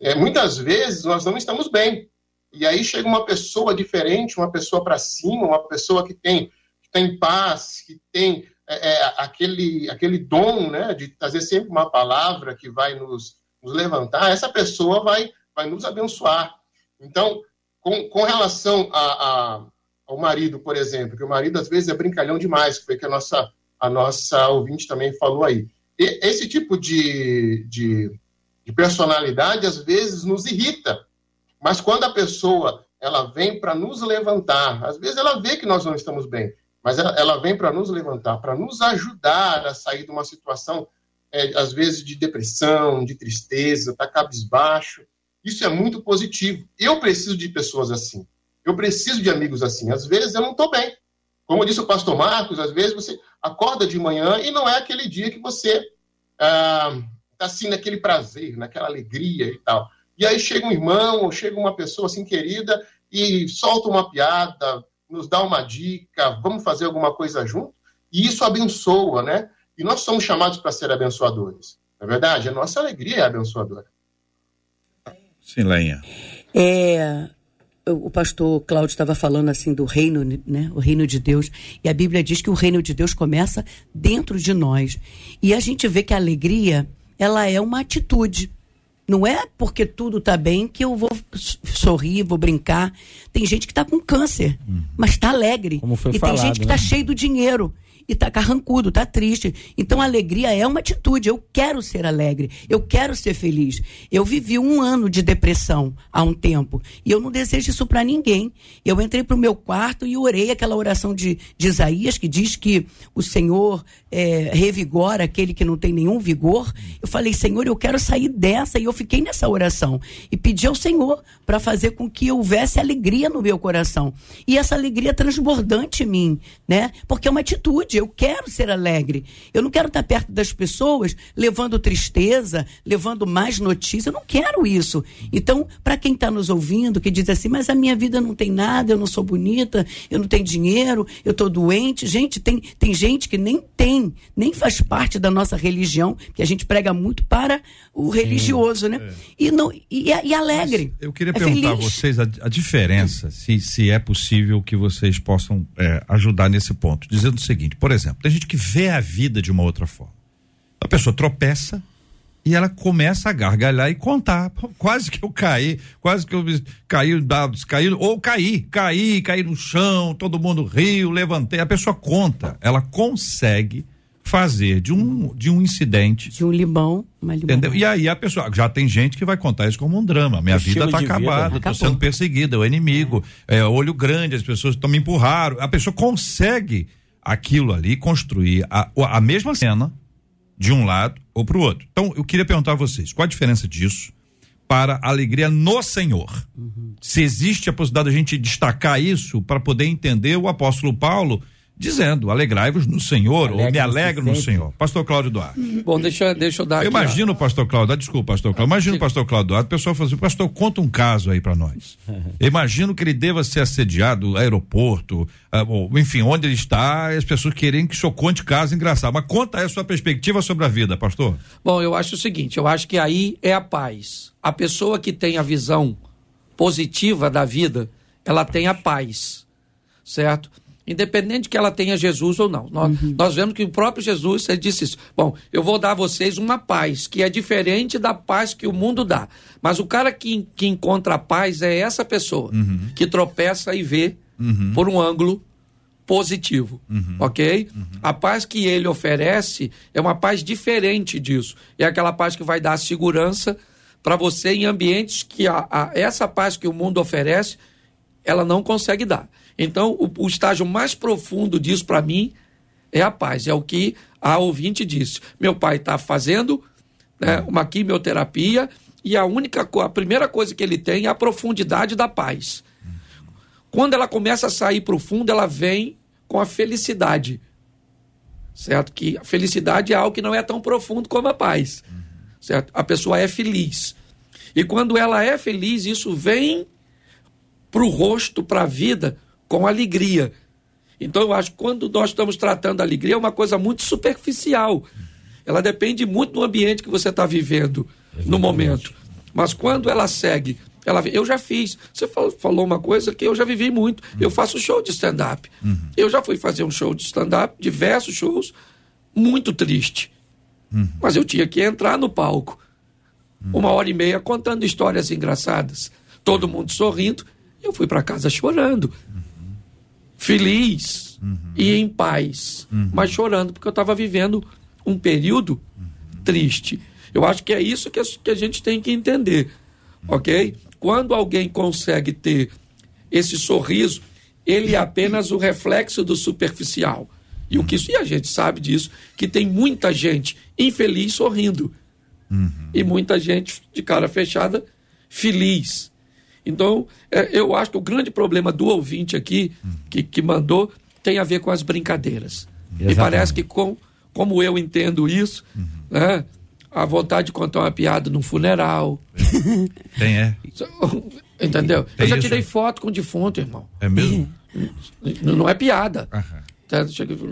É, muitas vezes nós não estamos bem, e aí chega uma pessoa diferente, uma pessoa para cima, uma pessoa que tem, que tem paz, que tem é, é, aquele, aquele dom né, de trazer sempre uma palavra que vai nos, nos levantar, essa pessoa vai, vai nos abençoar. Então, com, com relação a, a, ao marido, por exemplo, que o marido às vezes é brincalhão demais, foi que a nossa a nossa ouvinte também falou aí. E esse tipo de, de, de personalidade, às vezes, nos irrita. Mas quando a pessoa ela vem para nos levantar, às vezes ela vê que nós não estamos bem, mas ela, ela vem para nos levantar, para nos ajudar a sair de uma situação, é, às vezes, de depressão, de tristeza, tá cabisbaixo. Isso é muito positivo. Eu preciso de pessoas assim. Eu preciso de amigos assim. Às vezes eu não estou bem. Como disse o pastor Marcos, às vezes você acorda de manhã e não é aquele dia que você está ah, assim naquele prazer, naquela alegria e tal. E aí chega um irmão ou chega uma pessoa assim querida e solta uma piada, nos dá uma dica, vamos fazer alguma coisa junto, e isso abençoa, né? E nós somos chamados para ser abençoadores. Na é verdade, a nossa alegria é abençoadora. Sim, Lenha. É, o pastor Cláudio estava falando assim do reino, né? O reino de Deus. E a Bíblia diz que o reino de Deus começa dentro de nós. E a gente vê que a alegria, ela é uma atitude. Não é porque tudo está bem que eu vou sorrir, vou brincar. Tem gente que está com câncer, hum. mas está alegre. Como foi e falado, tem gente que está né? cheio do dinheiro e tá carrancudo, tá triste. Então alegria é uma atitude. Eu quero ser alegre, eu quero ser feliz. Eu vivi um ano de depressão há um tempo e eu não desejo isso para ninguém. Eu entrei pro meu quarto e orei aquela oração de, de Isaías que diz que o Senhor é, revigora aquele que não tem nenhum vigor. Eu falei, Senhor, eu quero sair dessa e eu fiquei nessa oração e pedi ao Senhor para fazer com que houvesse alegria no meu coração e essa alegria transbordante em mim, né? Porque é uma atitude eu quero ser alegre. Eu não quero estar perto das pessoas levando tristeza, levando mais notícias. Eu não quero isso. Então, para quem está nos ouvindo, que diz assim, mas a minha vida não tem nada, eu não sou bonita, eu não tenho dinheiro, eu estou doente. Gente, tem, tem gente que nem tem, nem faz parte da nossa religião, que a gente prega muito para o Sim, religioso, né? É. E, não, e, e alegre. Mas eu queria é perguntar feliz. a vocês a, a diferença, se, se é possível que vocês possam é, ajudar nesse ponto. Dizendo o seguinte, por exemplo, tem gente que vê a vida de uma outra forma. A pessoa tropeça e ela começa a gargalhar e contar. Quase que eu caí, quase que eu caí dados, caí, ou caí, caí, caí no chão, todo mundo riu, levantei. A pessoa conta, ela consegue fazer de um de um incidente de um limão, uma limão. Entendeu? E aí a pessoa já tem gente que vai contar isso como um drama. Minha vida está acabada, estou sendo perseguida, é o inimigo, é. é olho grande, as pessoas estão me empurraram. A pessoa consegue aquilo ali, construir a, a mesma cena de um lado ou para o outro. Então, eu queria perguntar a vocês, qual a diferença disso para a alegria no Senhor? Uhum. Se existe a possibilidade de a gente destacar isso para poder entender o apóstolo Paulo dizendo: alegrai-vos no Senhor, Alegre ou me alegro no Senhor. Pastor Cláudio Duarte. Bom, deixa, deixa eu dar aqui. Imagina o pastor Cláudio, desculpa, pastor Cláudio. Imagina o pastor Cláudio Duarte, o pessoal fala assim: pastor, conta um caso aí para nós. Imagino que ele deva ser assediado no aeroporto, ah, enfim, onde ele está, as pessoas querem que o senhor conte caso engraçado. Mas conta aí a sua perspectiva sobre a vida, pastor. Bom, eu acho o seguinte: eu acho que aí é a paz. A pessoa que tem a visão positiva da vida, ela tem a paz, certo? Independente de que ela tenha Jesus ou não. Nós, uhum. nós vemos que o próprio Jesus ele disse isso. Bom, eu vou dar a vocês uma paz que é diferente da paz que o mundo dá. Mas o cara que, que encontra a paz é essa pessoa uhum. que tropeça e vê uhum. por um ângulo positivo, uhum. ok? Uhum. A paz que ele oferece é uma paz diferente disso. É aquela paz que vai dar segurança para você em ambientes que a, a, essa paz que o mundo oferece, ela não consegue dar. Então, o, o estágio mais profundo disso para mim é a paz. É o que a ouvinte disse. Meu pai está fazendo né, uma quimioterapia e a única, a primeira coisa que ele tem é a profundidade da paz. Quando ela começa a sair profundo, ela vem com a felicidade. Certo? Que a felicidade é algo que não é tão profundo como a paz. Certo? A pessoa é feliz. E quando ela é feliz, isso vem para o rosto, para a vida, com alegria. Então eu acho que quando nós estamos tratando a alegria é uma coisa muito superficial. Ela depende muito do ambiente que você está vivendo Exatamente. no momento. Mas quando ela segue, ela eu já fiz. Você falou uma coisa que eu já vivi muito. Uhum. Eu faço show de stand-up. Uhum. Eu já fui fazer um show de stand-up, diversos shows, muito triste. Uhum. Mas eu tinha que entrar no palco. Uma hora e meia contando histórias engraçadas. Todo mundo sorrindo. Eu fui para casa chorando feliz, e em paz, mas chorando porque eu estava vivendo um período triste. Eu acho que é isso que a, que a gente tem que entender, ok? Quando alguém consegue ter esse sorriso, ele é apenas o reflexo do superficial. E o que e a gente sabe disso, que tem muita gente infeliz sorrindo. E muita gente de cara fechada feliz. Então, é, eu acho que o grande problema do ouvinte aqui, que, que mandou, tem a ver com as brincadeiras. Me Exatamente. parece que, com, como eu entendo isso, né, a vontade de contar uma piada num funeral. Tem, é. Entendeu? Tem eu já tirei é? foto com defunto, irmão. É mesmo? N- Não é piada. Aham. Tá?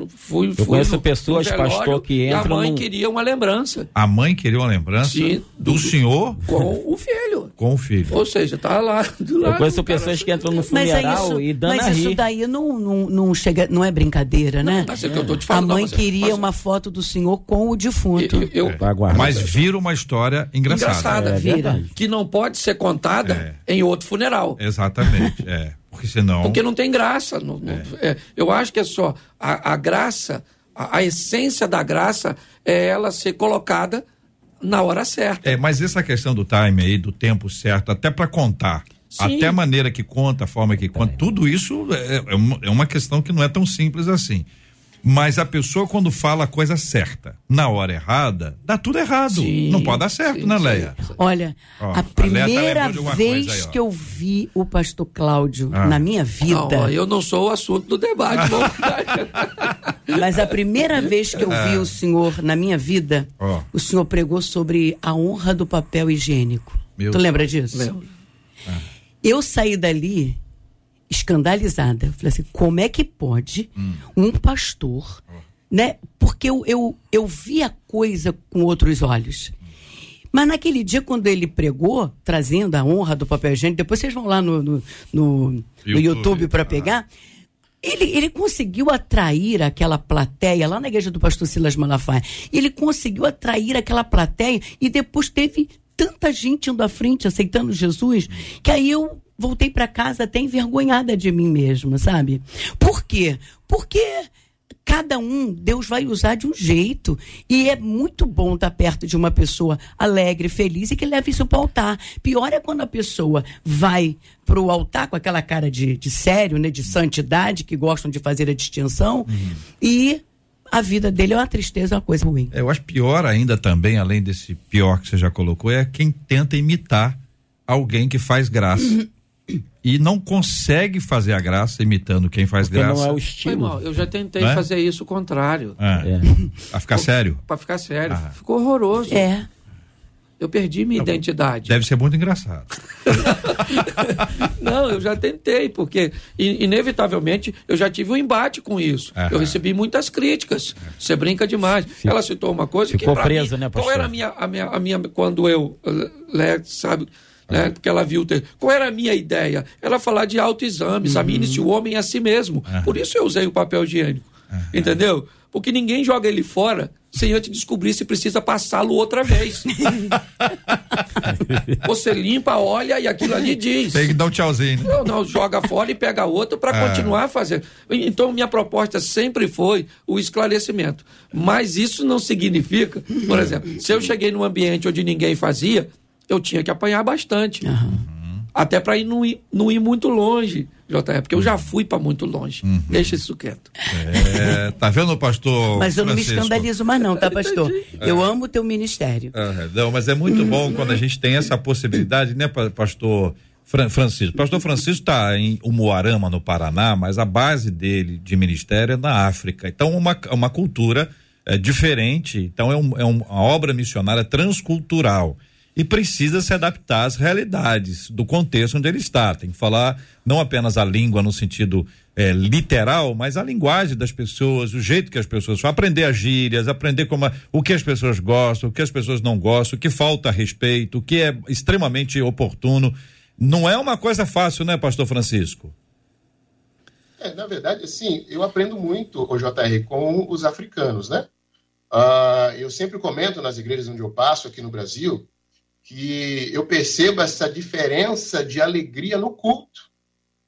Fui, Eu fui conheço no- pessoas, no velório, pastor, que E a entram mãe num- queria uma lembrança A mãe queria uma lembrança Sim, do, do- senhor com o filho. com o filho. Ou seja, tá lá do lado. Eu conheço cara. pessoas que entram no Mas é funeral isso, e dando a mas isso daí não, não, não chega, não é brincadeira, né? Mas é que eu tô te A falando, mãe mas- queria mas- uma foto do senhor com o defunto. Eu, eu- Pra guardar. Mas vira uma história engraçada. Engraçada. É Vira. que não pode ser contada em outro funeral. Exatamente, é. Porque senão. Porque não tem graça. não- não- é, eu acho que é só a, a graça, a, a essência da graça é ela ser colocada na hora certa. É, mas essa questão do time aí, do tempo certo, até para contar, Sim. até a maneira que conta, a forma que conta, tudo isso é, é uma, é uma questão que não é tão simples assim. Mas a pessoa, quando fala a coisa certa, na hora errada, dá tudo errado. Sim, não pode dar certo, sim, né, sim. Leia? Olha, Ó, a tá primeira alguma vez aí, que eu vi o pastor Cláudio Ah. na minha vida, Não, eu não sou o assunto do debate. mas a primeira vez que eu vi o senhor na minha vida, Ah. Ó. o senhor pregou sobre a honra do papel higiênico. Meu tu lembra disso? Lembro. Eu saí dali escandalizada. Eu Falei assim, como é que pode um pastor, né? Porque eu, eu, eu vi a coisa com outros olhos. Mas naquele dia, quando ele pregou, trazendo a honra do papel higiênico, depois vocês vão lá no, no, no- no YouTube. YouTube para pegar. Ele, ele conseguiu atrair aquela plateia lá na igreja do pastor Silas Malafaia. Ele conseguiu atrair aquela plateia e depois teve tanta gente indo à frente aceitando Jesus que aí eu voltei para casa até envergonhada de mim mesma, sabe? Por quê? Porque cada um Deus vai usar de um jeito e é muito bom estar perto de uma pessoa alegre, feliz e que leva isso para o altar. Pior é quando a pessoa vai para o altar com aquela cara de, de sério, né, de santidade, que gostam de fazer a distinção e a vida dele é uma tristeza, uma coisa ruim. É, Eu acho pior ainda também, além desse pior que você já colocou, é quem tenta imitar alguém que faz graça. E não consegue fazer a graça imitando quem faz Porque graça. não é o Foi estilo. mal. Eu já tentei Né? fazer isso o contrário. É. É. A ficar sério. Pra ficar sério. Ah. Ficou horroroso. É. Eu perdi minha identidade. Deve ser muito engraçado. Não, eu já tentei, porque inevitavelmente eu já tive um embate com isso. Aham. Eu recebi muitas críticas. Você brinca demais. Ela citou uma coisa Ficou que pra preso, mim, né, Qual pastor? era a minha, a minha, a minha quando eu le, sabe, né, porque ela viu o texto. Qual era a minha ideia? Era falar de autoexame, examine-se o homem a si mesmo. Por isso eu usei o papel higiênico. Entendeu? Porque ninguém joga ele fora sem antes descobrir se precisa passá-lo outra vez. Você limpa, olha e aquilo ali diz. Tem que dar um tchauzinho. né? Não, não, joga fora e pega outro para Ah. continuar fazendo. Então, minha proposta sempre foi o esclarecimento. Mas isso não significa, por exemplo, se eu cheguei num ambiente onde ninguém fazia, eu tinha que apanhar bastante. Até para ir não, ir não ir muito longe, JR, porque eu já fui para muito longe. Deixa isso quieto. É, tá vendo, pastor? Mas eu não me escandalizo mais não, tá, pastor? Eu amo o teu ministério. Ah, não, mas é muito bom quando a gente tem essa possibilidade, né, pa- pastor Fran- Francisco? Pastor Francisco está em Umuarama, no Paraná, mas a base dele de ministério é na África. Então, uma, uma cultura é, diferente. Então, é, um- é um- uma obra missionária transcultural. E precisa se adaptar às realidades do contexto onde ele está. Tem que falar não apenas a língua no sentido é, literal, mas a linguagem das pessoas, o jeito que as pessoas falam, aprender as gírias, aprender como a- o que as pessoas gostam, o que as pessoas não gostam, o que falta respeito, o que é extremamente oportuno. Não é uma coisa fácil, né, pastor Francisco? É, na verdade, assim, eu aprendo muito, o JR, com os africanos, né? Ah, eu sempre comento nas igrejas onde eu passo aqui no Brasil que eu percebo essa diferença de alegria no culto.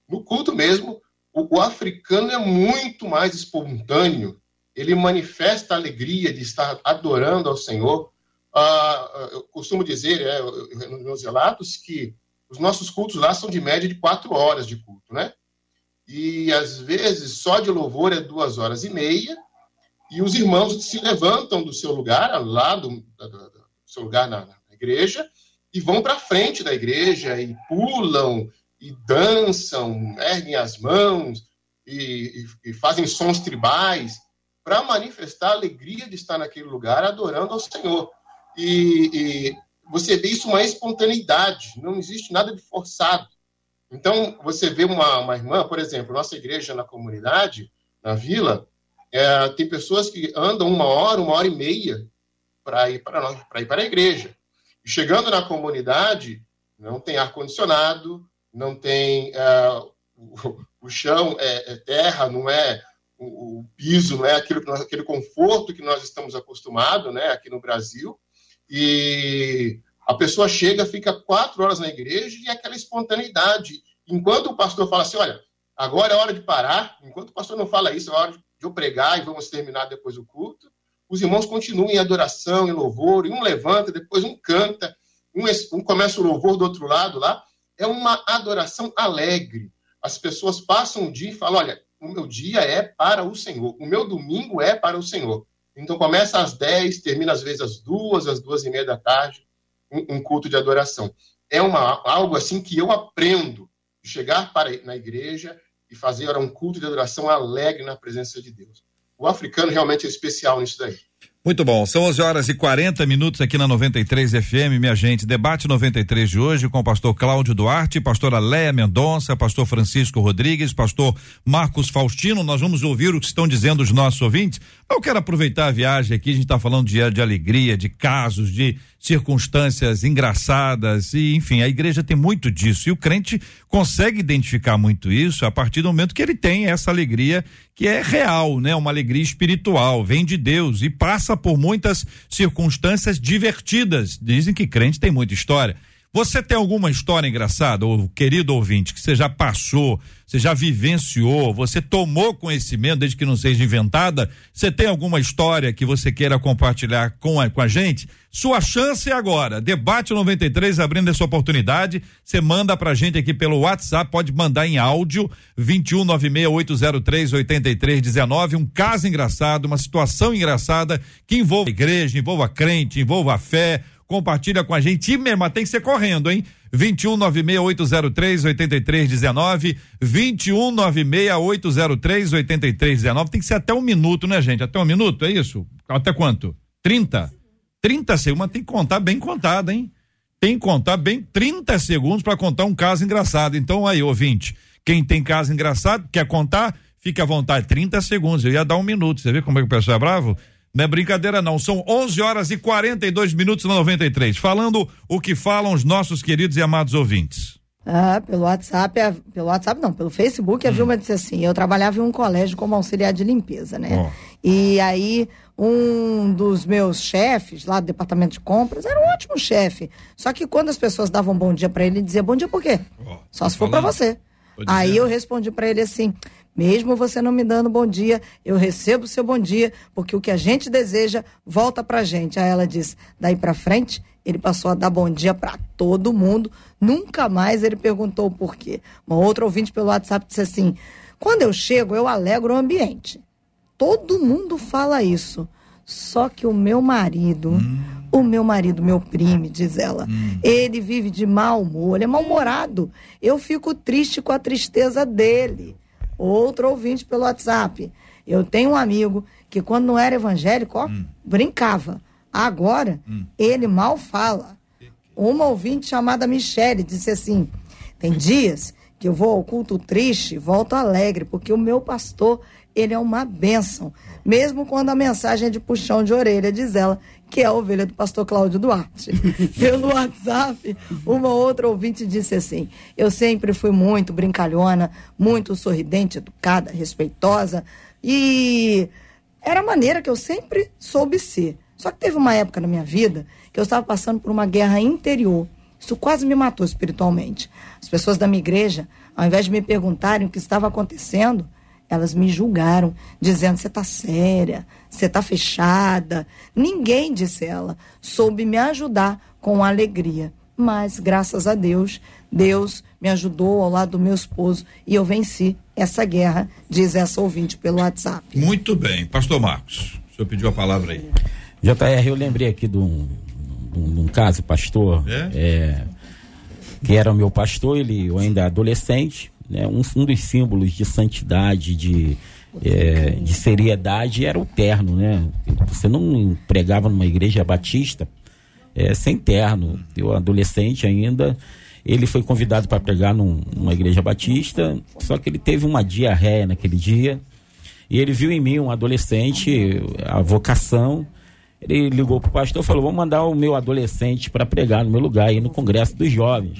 No culto mesmo, O, o africano é muito mais espontâneo, ele manifesta a alegria de estar adorando ao Senhor. Ah, eu costumo dizer, é, nos meus relatos, que os nossos cultos lá são de média de quatro horas de culto, né? E às vezes só de louvor é duas horas e meia, e os irmãos se levantam do seu lugar, lá do, do, seu lugar na igreja, e vão para frente da igreja e pulam e dançam, erguem as mãos e, e, e fazem sons tribais para manifestar a alegria de estar naquele lugar adorando ao Senhor. E, e, você vê isso uma espontaneidade, não existe nada de forçado. Então, você vê uma, uma irmã, por exemplo, nossa igreja na comunidade, na vila, é, tem pessoas que andam uma hora, uma hora e meia para ir para ir para a igreja. Chegando na comunidade, não tem ar condicionado, não tem uh, o, chão é, é, terra, não é o, o piso, não é aquilo aquele conforto que nós estamos acostumados, né, aqui no Brasil. E a pessoa chega, fica quatro horas na igreja e é aquela espontaneidade. Enquanto o pastor fala assim, olha, agora é hora de parar. Enquanto o pastor não fala isso, é hora de eu pregar e vamos terminar depois o culto. Os irmãos continuam em adoração, em louvor, e um levanta, depois um canta, um, um começa o louvor do outro lado lá é uma adoração alegre. As pessoas passam o dia e falam: olha, o meu dia é para o Senhor, o meu domingo é para o Senhor. Então começa às 10, termina às vezes às duas, às duas e meia da tarde, um, um culto de adoração. É uma, algo assim que eu aprendo chegar para, na igreja e fazer um culto de adoração alegre na presença de Deus. O africano realmente é especial nisso daí. Muito bom, são 11 horas e 40 minutos aqui na 93 FM, minha gente. Debate 93 de hoje com o pastor Cláudio Duarte, pastora Léa Mendonça, pastor Francisco Rodrigues, pastor Marcos Faustino. Nós vamos ouvir o que estão dizendo os nossos ouvintes. Eu quero aproveitar a viagem aqui, a gente está falando de, de alegria, de casos, de circunstâncias engraçadas e enfim, a igreja tem muito disso e o crente consegue identificar muito isso a partir do momento que ele tem essa alegria que é real, né? Uma alegria espiritual, vem de Deus e passa por muitas circunstâncias divertidas. Dizem que crente tem muita história. Você tem alguma história engraçada, ou querido ouvinte, que você já passou, você já vivenciou, você tomou conhecimento desde que não seja inventada? Você tem alguma história que você queira compartilhar com a, com a gente? Sua chance é agora. Debate 93 abrindo essa oportunidade. Você manda pra gente aqui pelo WhatsApp, pode mandar em áudio 21968038319, um caso engraçado, uma situação engraçada que envolva a igreja, envolva crente, envolva a fé, compartilha com a gente e mesmo, tem que ser correndo, hein? 21 96803 8319 21 96803 8319 tem que ser até um minuto, né, gente? Até um minuto, é isso? Até quanto? 30? 30 segundos, tem que contar bem contado, hein? Tem que contar bem 30 segundos para contar um caso engraçado. Então aí, ouvinte, quem tem caso engraçado, quer contar, fique à vontade, 30 segundos. Eu ia dar um minuto. Você vê como é que o pessoal é bravo? Não é brincadeira não, são 11 horas e 42 minutos na 93. Falando o que falam os nossos queridos e amados ouvintes. Ah, pelo WhatsApp, pelo WhatsApp não, pelo Facebook, a hum. Vilma disse assim, eu trabalhava em um colégio como auxiliar de limpeza, né? Oh. E aí, um dos meus chefes lá do departamento de compras, era um ótimo chefe, só que quando as pessoas davam bom dia para ele, ele dizia bom dia por quê? Oh, só se for para você. Aí eu respondi para ele assim, mesmo você não me dando bom dia, eu recebo o seu bom dia, porque o que a gente deseja volta pra gente. Aí ela disse: daí pra frente, ele passou a dar bom dia para todo mundo. Nunca mais ele perguntou o porquê. Uma outra ouvinte pelo WhatsApp disse assim: quando eu chego, eu alegro o ambiente. Todo mundo fala isso. Só que o meu marido, hum. o meu marido, meu primo, diz ela, hum. ele vive de mau humor, ele é mal-humorado. Eu fico triste com a tristeza dele. Outro ouvinte pelo WhatsApp. Eu tenho um amigo que, quando não era evangélico, ó, hum. brincava. Agora, hum. ele mal fala. Uma ouvinte chamada Michele disse assim: tem dias que eu vou ao culto triste, volto alegre, porque o meu pastor, ele é uma bênção. Mesmo quando a mensagem é de puxão de orelha, diz ela, que é a ovelha do pastor Cláudio Duarte. Pelo WhatsApp, uma outra ouvinte disse assim: Eu sempre fui muito brincalhona, muito sorridente, educada, respeitosa, e era a maneira que eu sempre soube ser. Só que teve uma época na minha vida que eu estava passando por uma guerra interior. Isso quase me matou espiritualmente. As pessoas da minha igreja, ao invés de me perguntarem o que estava acontecendo, elas me julgaram, dizendo: você está séria, você está fechada. Ninguém, disse ela, soube me ajudar com alegria. Mas, graças a Deus, Deus me ajudou ao lado do meu esposo e eu venci essa guerra, diz essa ouvinte pelo WhatsApp. Muito bem. Pastor Marcos, o senhor pediu a palavra aí. JR, eu lembrei aqui de um, de um, de um caso, pastor, É? é, que era o meu pastor, ele eu ainda adolescente, né, um, um dos símbolos de santidade, de, é, de seriedade era o terno, né? Você não pregava numa igreja batista é, sem terno. Eu, adolescente ainda, ele foi convidado para pregar num- numa igreja batista, só que ele teve uma diarreia naquele dia. E ele viu em mim um adolescente, a vocação. Ele ligou pro pastor e falou: Vamos mandar o meu adolescente para pregar no meu lugar aí no Congresso dos Jovens.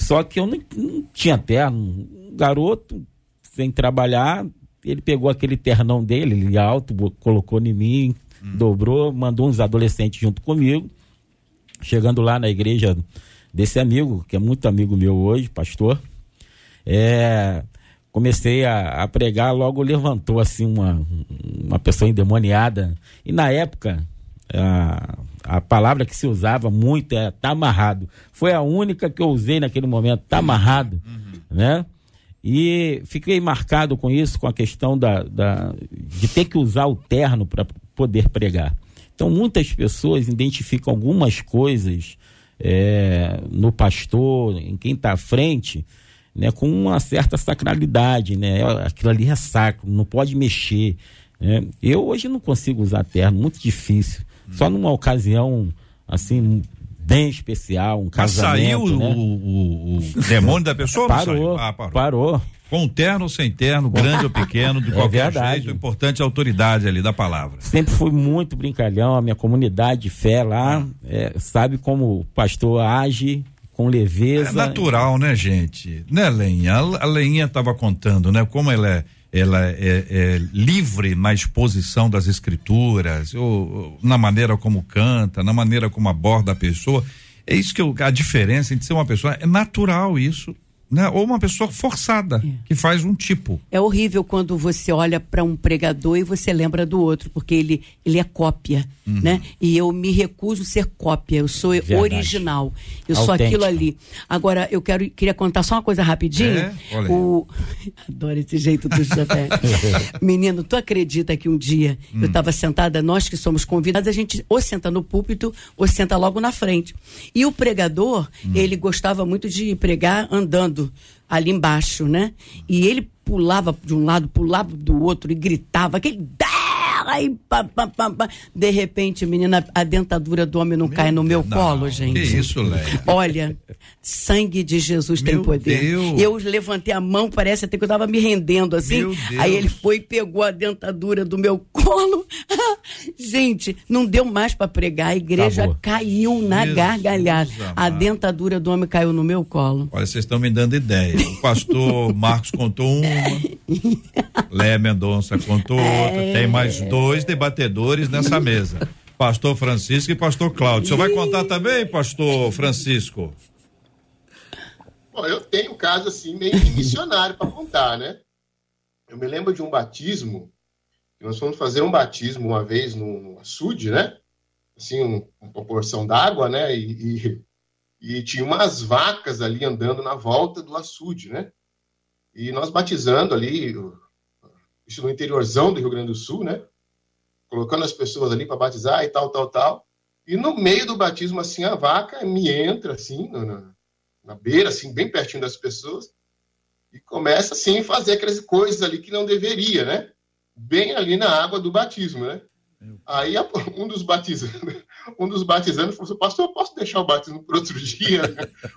Só que eu não, não tinha terno. Um garoto, sem trabalhar, ele pegou aquele ternão dele, ele alto, colocou em mim, dobrou, mandou uns adolescentes junto comigo. Chegando lá na igreja desse amigo, que é muito amigo meu hoje, pastor, é, comecei a, a pregar, logo levantou assim uma, uma pessoa endemoniada. E na época, a, a palavra que se usava muito é tá amarrado. Foi a única que eu usei naquele momento, tá amarrado, né? E fiquei marcado com isso, com a questão da, da- de ter que usar o terno para poder pregar. Então, muitas pessoas identificam algumas coisas é, no pastor, em quem está à frente, né, com uma certa sacralidade, né? Aquilo ali é sacro, não pode mexer. né? Eu hoje não consigo usar terno, muito difícil. Só numa ocasião assim bem especial, um Mas saiu casamento, o, né? o- o demônio da pessoa Parou? Ah, parou. parou. Com terno ou sem terno, grande ou pequeno, de É qualquer verdade. jeito, o importante é a autoridade ali da palavra. Sempre fui muito brincalhão, a minha comunidade de fé lá, é, sabe como o pastor age com leveza. É natural, né, gente? Né, Lenha? A a Lenha estava contando, né? Como ela é, ela é, é livre na exposição das escrituras, ou, ou na maneira como canta, na maneira como aborda a pessoa. É isso que eu, a diferença entre ser uma pessoa é natural isso, né? Ou uma pessoa forçada que faz um tipo. É horrível quando você olha para um pregador e você lembra do outro, porque ele, ele é cópia, Uhum. né? E eu me recuso a ser cópia, eu sou Verdade. original. Eu sou Autêntico. aquilo ali. Agora, eu quero, queria contar só uma coisa rapidinho. É? O... Adoro esse jeito do José. Menino, tu acredita que um dia Hum. eu estava sentada, nós que somos convidados, a gente ou senta no púlpito ou senta logo na frente. E o pregador, Hum. ele gostava muito de pregar andando ali embaixo, né? E ele pulava de um lado, pulava do outro e gritava aquele aí, pá, pá, pá, pá. de repente, menina, a dentadura do homem não cai no meu colo, gente. Que isso, Leia? Olha, sangue de Jesus tem Meu poder. Deus. Eu levantei a mão, parece até que eu estava me rendendo assim. Meu. Aí ele foi e pegou a dentadura do meu colo. Gente, não deu mais para pregar. A igreja Acabou. caiu na Jesus gargalhada. A amado. dentadura do homem caiu no meu colo. Olha, vocês estão me dando ideia. O pastor Marcos contou uma, Léa Mendonça contou outra, tem mais dois debatedores nessa mesa. Pastor Francisco e pastor Cláudio. O senhor vai contar também, pastor Francisco? Bom, eu tenho um caso assim meio de missionário para contar, né? Eu me lembro de um batismo. Nós fomos fazer um batismo uma vez no, no açude, né? Assim, um, uma porção d'água, né? E, e, e tinha umas vacas ali andando na volta do açude, né? E nós batizando ali, isso no interiorzão do Rio Grande do Sul, né? Colocando as pessoas ali para batizar e tal, tal, tal. E no meio do batismo, assim, a vaca me entra, assim, na, na beira, assim, bem pertinho das pessoas, e começa, assim, a fazer aquelas coisas ali que não deveria, né? Bem ali na água do batismo, né? Aí um dos batizando, um dos batizando falou assim, pastor, eu posso deixar o batismo para outro dia?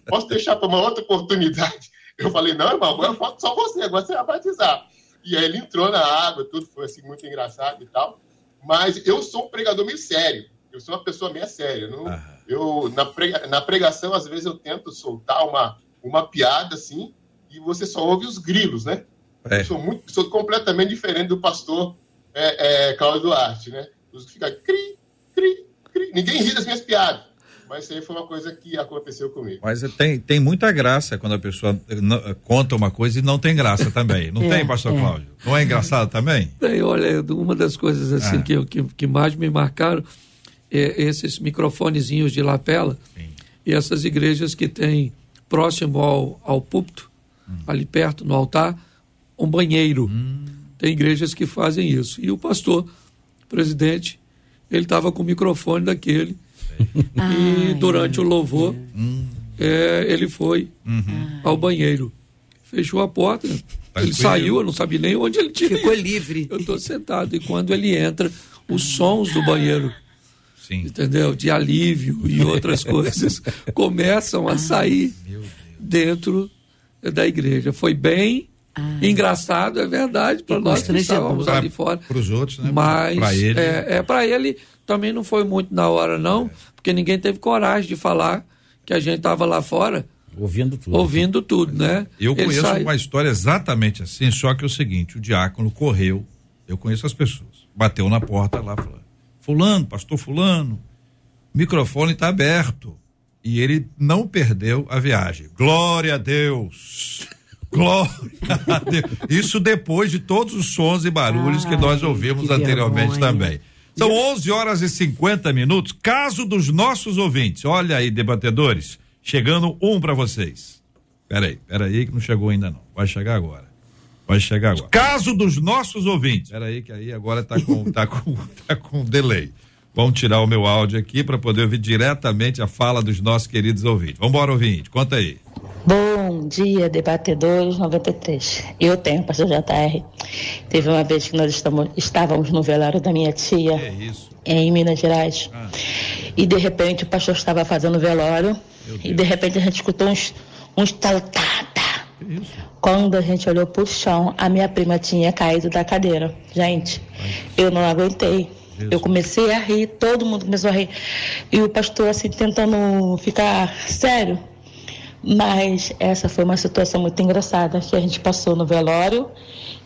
Posso deixar para uma outra oportunidade? Eu falei, não, irmão, agora falta só você, agora você vai batizar. E aí ele entrou na água, tudo foi assim, muito engraçado e tal. Mas eu sou um pregador meio sério. Eu sou uma pessoa meio séria. Não, eu, na, prega, na pregação, às vezes, eu tento soltar uma, uma piada assim, e você só ouve os grilos, né? É. Eu sou, muito, sou completamente diferente do pastor é, é, Cláudio Duarte, né? Os que ficam cri, cri, cri. Ninguém ri das minhas piadas. Mas isso aí foi uma coisa que aconteceu comigo. Mas tem, tem muita graça quando a pessoa não, conta uma coisa e não tem graça também. Não É, tem, pastor é. Cláudio? Não é engraçado também? Bem, olha, uma das coisas assim Ah. que, que, que mais me marcaram é esses microfonezinhos de lapela e essas igrejas que têm próximo ao, ao púlpito, ali perto, no altar, um banheiro. Tem igrejas que fazem isso. E o pastor, presidente, ele estava com o microfone daquele. E Ai, durante o louvor, é, ele foi Uhum. ao banheiro. Fechou a porta, ele Tranquilo. saiu, eu não sabia nem onde ele tinha. Ficou livre. Eu estou sentado. E quando ele entra, os sons do banheiro, Sim. entendeu? De alívio e outras coisas começam a sair dentro da igreja. Foi bem engraçado, é verdade, para nós que estávamos ali fora. Para os outros, né? Mas Para ele. é, é para ele também não foi muito na hora, não, porque ninguém teve coragem de falar que a gente estava lá fora Ouvindo tudo. ouvindo tudo, né? Eu Ele conheço sai- uma história exatamente assim, só que é o seguinte: o diácono correu, eu conheço as pessoas, bateu na porta lá, falou: Fulano, pastor Fulano, o microfone está aberto. E ele não perdeu a viagem. Glória a Deus! Glória a Deus! Isso depois de todos os sons e barulhos que nós Ai, ouvimos que anteriormente vergonha. também. São 11 horas e 50 minutos. Caso dos nossos ouvintes. Olha aí, debatedores. Chegando um para vocês. Peraí, peraí, que não chegou ainda não. Vai chegar agora. Vai chegar agora. Caso dos nossos ouvintes. Peraí, que aí agora tá com, tá com, tá com delay. Vamos tirar o meu áudio aqui para poder ouvir diretamente a fala dos nossos queridos ouvintes. Vamos embora, ouvinte. Conta aí. Bom dia, debatedores 93. Eu tenho, pastor JR. Teve uma vez que nós estamos, estávamos no velório da minha tia É em Minas Gerais. Ah. E de repente o pastor estava fazendo velório. E de repente a gente escutou uns, uns tal. Que isso? Quando a gente olhou pro chão, a minha prima tinha caído da cadeira. Gente, eu não aguentei. Eu comecei a rir, todo mundo começou a rir. E o pastor, assim, tentando ficar sério. Mas essa foi uma situação muito engraçada que a gente passou no velório.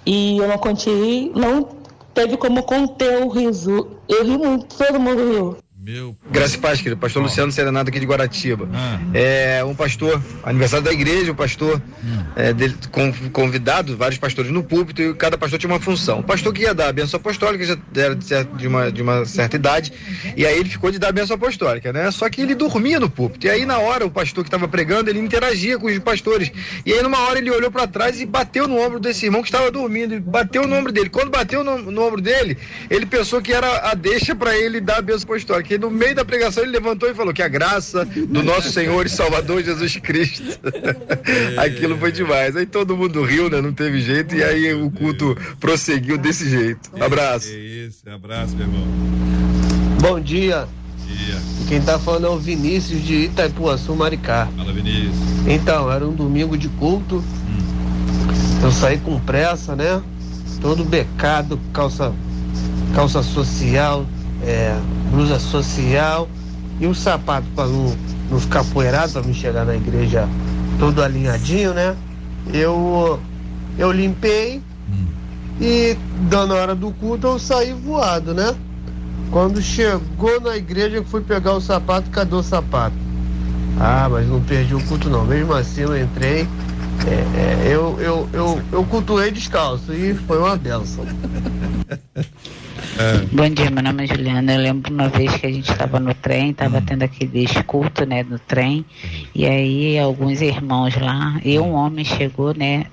E eu não contei, não teve como conter o riso. Eu ri muito, todo mundo riu. Meu. Graça e paz, querido. Pastor Luciano Serenato aqui de Guaratiba. Ah. É um pastor, aniversário da igreja, um pastor é, dele, convidado, vários pastores no púlpito, e cada pastor tinha uma função. O pastor que ia dar a benção apostólica já era de, cer- de uma, de uma certa idade, e aí ele ficou de dar a benção apostólica, né? Só que ele dormia no púlpito. E aí, na hora, o pastor que estava pregando, ele interagia com os pastores. E aí, numa hora, ele olhou para trás e bateu no ombro desse irmão que estava dormindo, e bateu no ombro dele. Quando bateu no, no ombro dele, ele pensou que era a deixa para ele dar a benção apostólica. No meio da pregação, ele levantou e falou que a graça do nosso Senhor e Salvador Jesus Cristo. Aquilo foi demais. Aí todo mundo riu, né? Não teve jeito. E aí o culto prosseguiu desse jeito. Abraço. É isso, abraço, meu irmão. Bom dia. Dia. Quem tá falando é o Vinícius de Itaipuaçu, Maricá. Fala, Vinícius. Então, era um domingo de culto. Eu saí com pressa, né? Todo becado, calça, calça social, é, blusa social e um sapato para não, não ficar poeirado, para me chegar na igreja todo alinhadinho, né? Eu, eu limpei e dando a hora do culto eu saí voado, né? Quando chegou na igreja, eu fui pegar o sapato, cadê o sapato? Ah, mas não perdi o culto não. Mesmo assim eu entrei, é, é, eu, eu, eu, eu cultuei descalço e foi uma benção. Bom dia, meu nome é Juliana. Eu lembro uma vez que a gente estava no trem, estava tendo aquele culto, né, no trem, e aí alguns irmãos lá, e um homem chegou, né,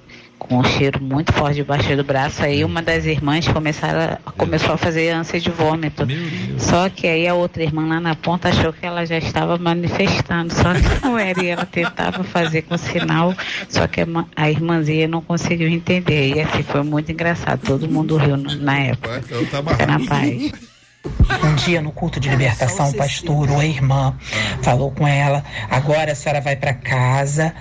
com um cheiro muito forte debaixo do braço, aí uma das irmãs começaram, a- começou a fazer ânsia de vômito. Só que aí a outra irmã lá na ponta achou que ela já estava manifestando, só que não era, e ela tentava fazer com sinal, só que a, a irmãzinha não conseguiu entender. E assim foi muito engraçado, todo mundo riu no- na época. Então tá Fica na paz. Um dia no culto de libertação, o pastor ou a irmã falou com ela: agora a senhora vai para casa,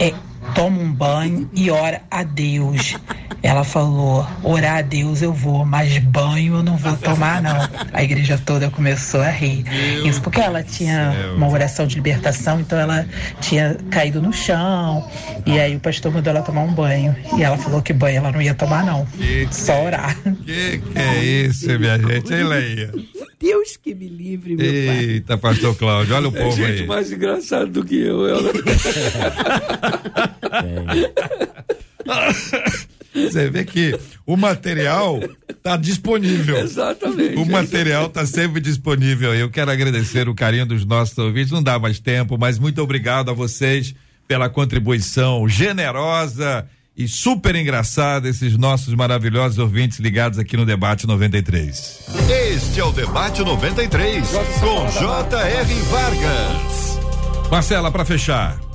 é, toma um banho e ora a Deus. Ela falou: orar a Deus eu vou, mas banho eu não vou tomar, não. A igreja toda começou a rir. Isso porque ela tinha uma oração de libertação, então ela tinha caído no chão. E aí o pastor mandou ela tomar um banho. E ela falou que banho ela não ia tomar, não. Só orar. Que que é isso, minha gente? Hein, Leia? Deus que me livre, meu pai. Eita, pastor Cláudio, olha o É povo gente aí. mais engraçada do que eu. eu não- Você vê que o material tá disponível. Exatamente. O material tá sempre disponível. Eu quero agradecer o carinho dos nossos ouvintes. Não dá mais tempo, mas muito obrigado a vocês pela contribuição generosa e super engraçada, esses nossos maravilhosos ouvintes ligados aqui no Debate 93. Este é o Debate 93, com J.R. Vargas. Marcela, para fechar.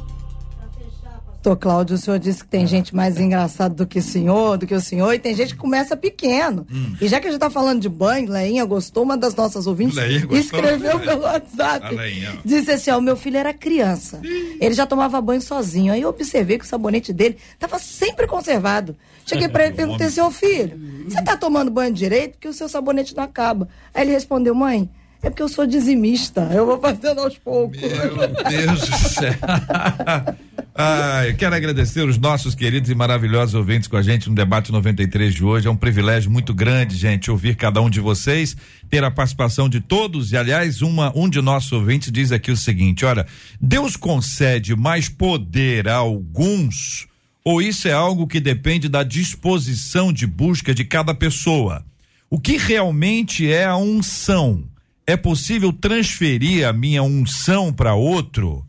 Pastor Cláudio, o senhor disse que tem gente mais engraçada do que o senhor, do que o senhor, e tem gente que começa pequeno. E já que a gente tá falando de banho, Leinha gostou, uma das nossas ouvintes, Leinha gostou? escreveu pelo WhatsApp. Leinha. Disse assim: ó, meu filho era criança. Ele já tomava banho sozinho. Aí eu observei que o sabonete dele tava sempre conservado. Cheguei pra ele e perguntei, seu filho, você tá tomando banho direito? Porque o seu sabonete não acaba. Aí ele respondeu, mãe. É porque eu sou dizimista. Eu vou fazendo aos poucos. Meu Deus do céu. Ah, eu quero agradecer os nossos queridos e maravilhosos ouvintes com a gente no debate 93 de hoje. É um privilégio muito grande, gente, ouvir cada um de vocês, ter a participação de todos. E aliás, uma, um de nossos ouvintes diz aqui o seguinte: olha, Deus concede mais poder a alguns, ou isso é algo que depende da disposição de busca de cada pessoa? O que realmente é a unção? É possível transferir a minha unção para outro?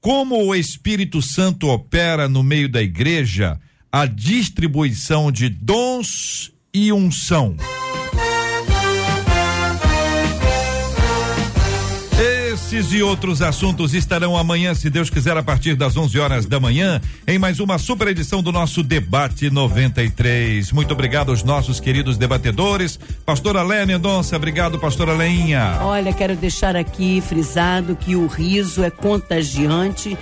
Como o Espírito Santo opera no meio da igreja a distribuição de dons e unção? Esses e outros assuntos estarão amanhã, se Deus quiser, a partir das 11 horas da manhã, em mais uma super edição do nosso Debate 93. Muito obrigado aos nossos queridos debatedores. Pastora Léa Mendonça, obrigado, pastora Leinha. Olha, quero deixar aqui frisado que o riso é contagiante,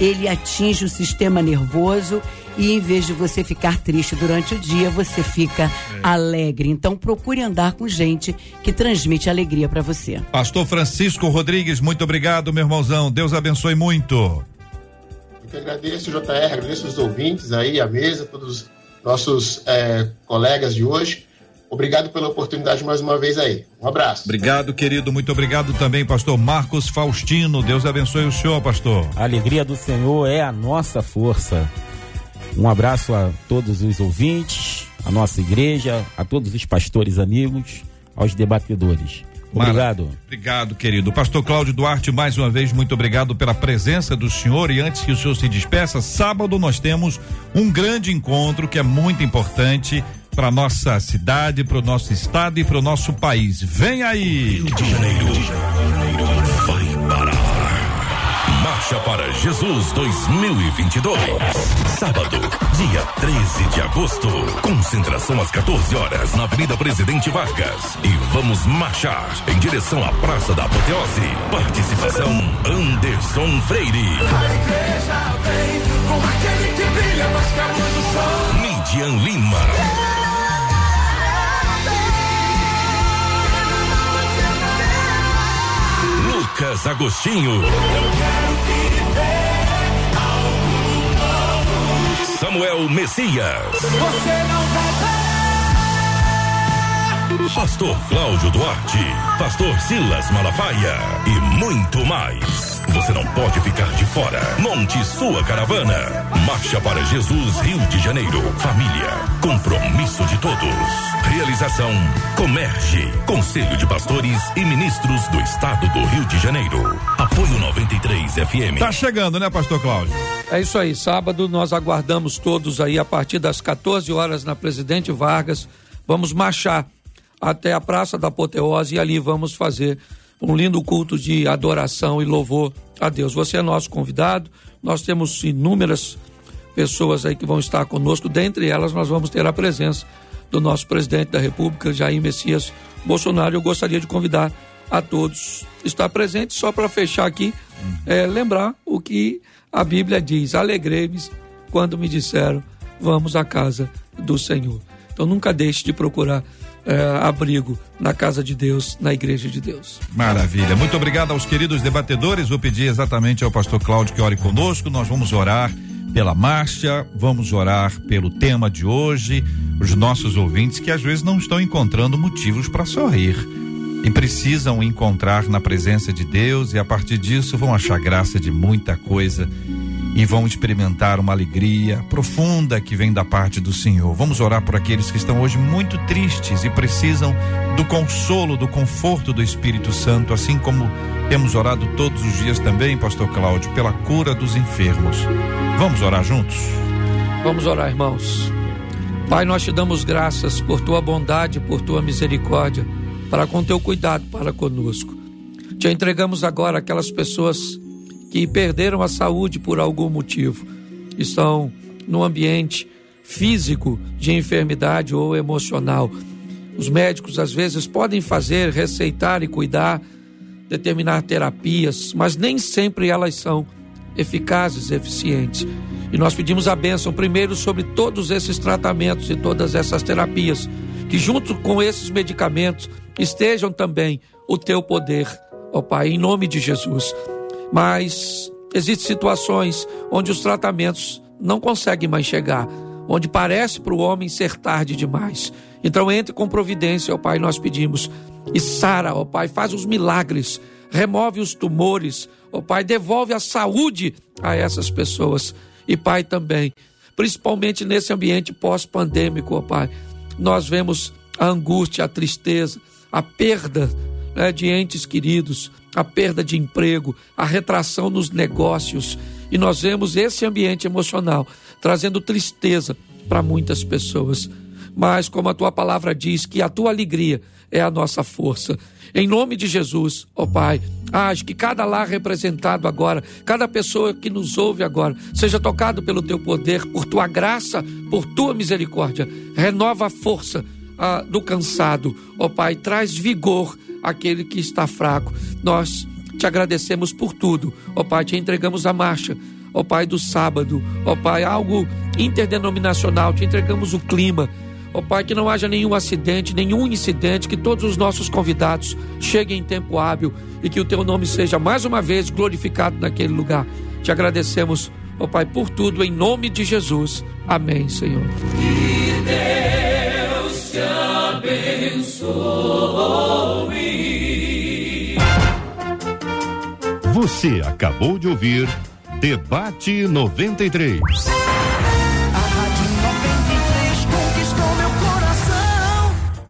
ele atinge o sistema nervoso e em vez de você ficar triste durante o dia, você fica alegre. Então procure andar com gente que transmite alegria para você. Pastor Francisco Rodrigues, muito obrigado, meu irmãozão. Deus abençoe muito. Eu que agradeço, JR, agradeço os ouvintes aí, a mesa, todos os nossos eh, colegas de hoje. Obrigado pela oportunidade mais uma vez aí. Um abraço. Obrigado, querido. Muito obrigado também, pastor Marcos Faustino. Deus abençoe o senhor, pastor. A alegria do Senhor é a nossa força. Um abraço a todos os ouvintes, a nossa igreja, a todos os pastores amigos, aos debatedores. Obrigado. Mara- Obrigado, querido. Pastor Cláudio Duarte, mais uma vez, muito obrigado pela presença do senhor. E antes que o senhor se despeça, sábado nós temos um grande encontro que é muito importante para nossa cidade, para o nosso estado e para o nosso país. Vem aí! Rio de Janeiro vai parar. Marcha para Jesus 2022. Sábado, dia 13 de agosto. Concentração às 14 horas na Avenida Presidente Vargas. E vamos marchar em direção à Praça da Apoteose. Participação Anderson Freire. Midian Lima. Lucas Agostinho. Samuel Messias. Pastor Cláudio Duarte, Pastor Silas Malafaia e muito mais. Você não pode ficar de fora. Monte sua caravana. Marcha para Jesus, Rio de Janeiro. Família. Compromisso de todos. Realização Comerge. Conselho de Pastores e Ministros do Estado do Rio de Janeiro. Apoio 93 FM. Tá chegando, né, pastor Cláudio? É isso aí, sábado nós aguardamos todos aí a partir das 14 horas na Presidente Vargas. Vamos marchar até a Praça da Apoteose e ali vamos fazer um lindo culto de adoração e louvor a Deus. Você é nosso convidado, nós temos inúmeras pessoas aí que vão estar conosco, dentre elas nós vamos ter a presença do nosso presidente da República, Jair Messias Bolsonaro. Eu gostaria de convidar a todos estar presente, só para fechar aqui, é, lembrar o que a Bíblia diz: alegrei-me quando me disseram, vamos à casa do Senhor. Então nunca deixe de procurar é, abrigo na casa de Deus, na igreja de Deus. Maravilha. Muito obrigado aos queridos debatedores. Vou pedir exatamente ao pastor Cláudio que ore conosco. Nós vamos orar pela marcha, vamos orar pelo tema de hoje, os nossos ouvintes que às vezes não estão encontrando motivos para sorrir. e precisam encontrar na presença de Deus e a partir disso vão achar graça de muita coisa e vão experimentar uma alegria profunda que vem da parte do Senhor. Vamos orar por aqueles que estão hoje muito tristes e precisam do consolo, do conforto do Espírito Santo, assim como temos orado todos os dias também, pastor Cláudio, pela cura dos enfermos. Vamos orar juntos? Vamos orar, irmãos. Pai, nós te damos graças por tua bondade, por tua misericórdia, para com teu cuidado para conosco. Te entregamos agora aquelas pessoas que perderam a saúde por algum motivo, estão no ambiente físico de enfermidade ou emocional. Os médicos às vezes podem fazer, receitar e cuidar, determinar terapias, mas nem sempre elas são eficazes, eficientes. E nós pedimos a bênção primeiro sobre todos esses tratamentos e todas essas terapias, que junto com esses medicamentos estejam também o teu poder, ó Pai, em nome de Jesus mas existem situações onde os tratamentos não conseguem mais chegar, onde parece para o homem ser tarde demais. Então entre com providência, ó Pai, nós pedimos. E Sara, ó Pai, faz os milagres, remove os tumores, ó Pai, devolve a saúde a essas pessoas. E Pai também, principalmente nesse ambiente pós-pandêmico, ó Pai, nós vemos a angústia, a tristeza, a perda né, de entes queridos, a perda de emprego, a retração nos negócios. E nós vemos esse ambiente emocional trazendo tristeza para muitas pessoas. Mas, como a tua palavra diz, que a tua alegria é a nossa força. Em nome de Jesus, ó oh Pai, age que cada lar representado agora, cada pessoa que nos ouve agora, seja tocado pelo teu poder, por tua graça, por tua misericórdia. Renova a força ah, do cansado, ó oh Pai, traz vigor aquele que está fraco. Nós te agradecemos por tudo. Ó Pai, te entregamos a marcha. Ó Pai do sábado. Ó Pai, algo interdenominacional. Te entregamos o clima. Ó Pai, que não haja nenhum acidente, nenhum incidente, que todos os nossos convidados cheguem em tempo hábil e que o teu nome seja mais uma vez glorificado naquele lugar. Te agradecemos, ó Pai, por tudo, em nome de Jesus. Amém, Senhor. Deus te abençoe. Você acabou de ouvir Debate 93.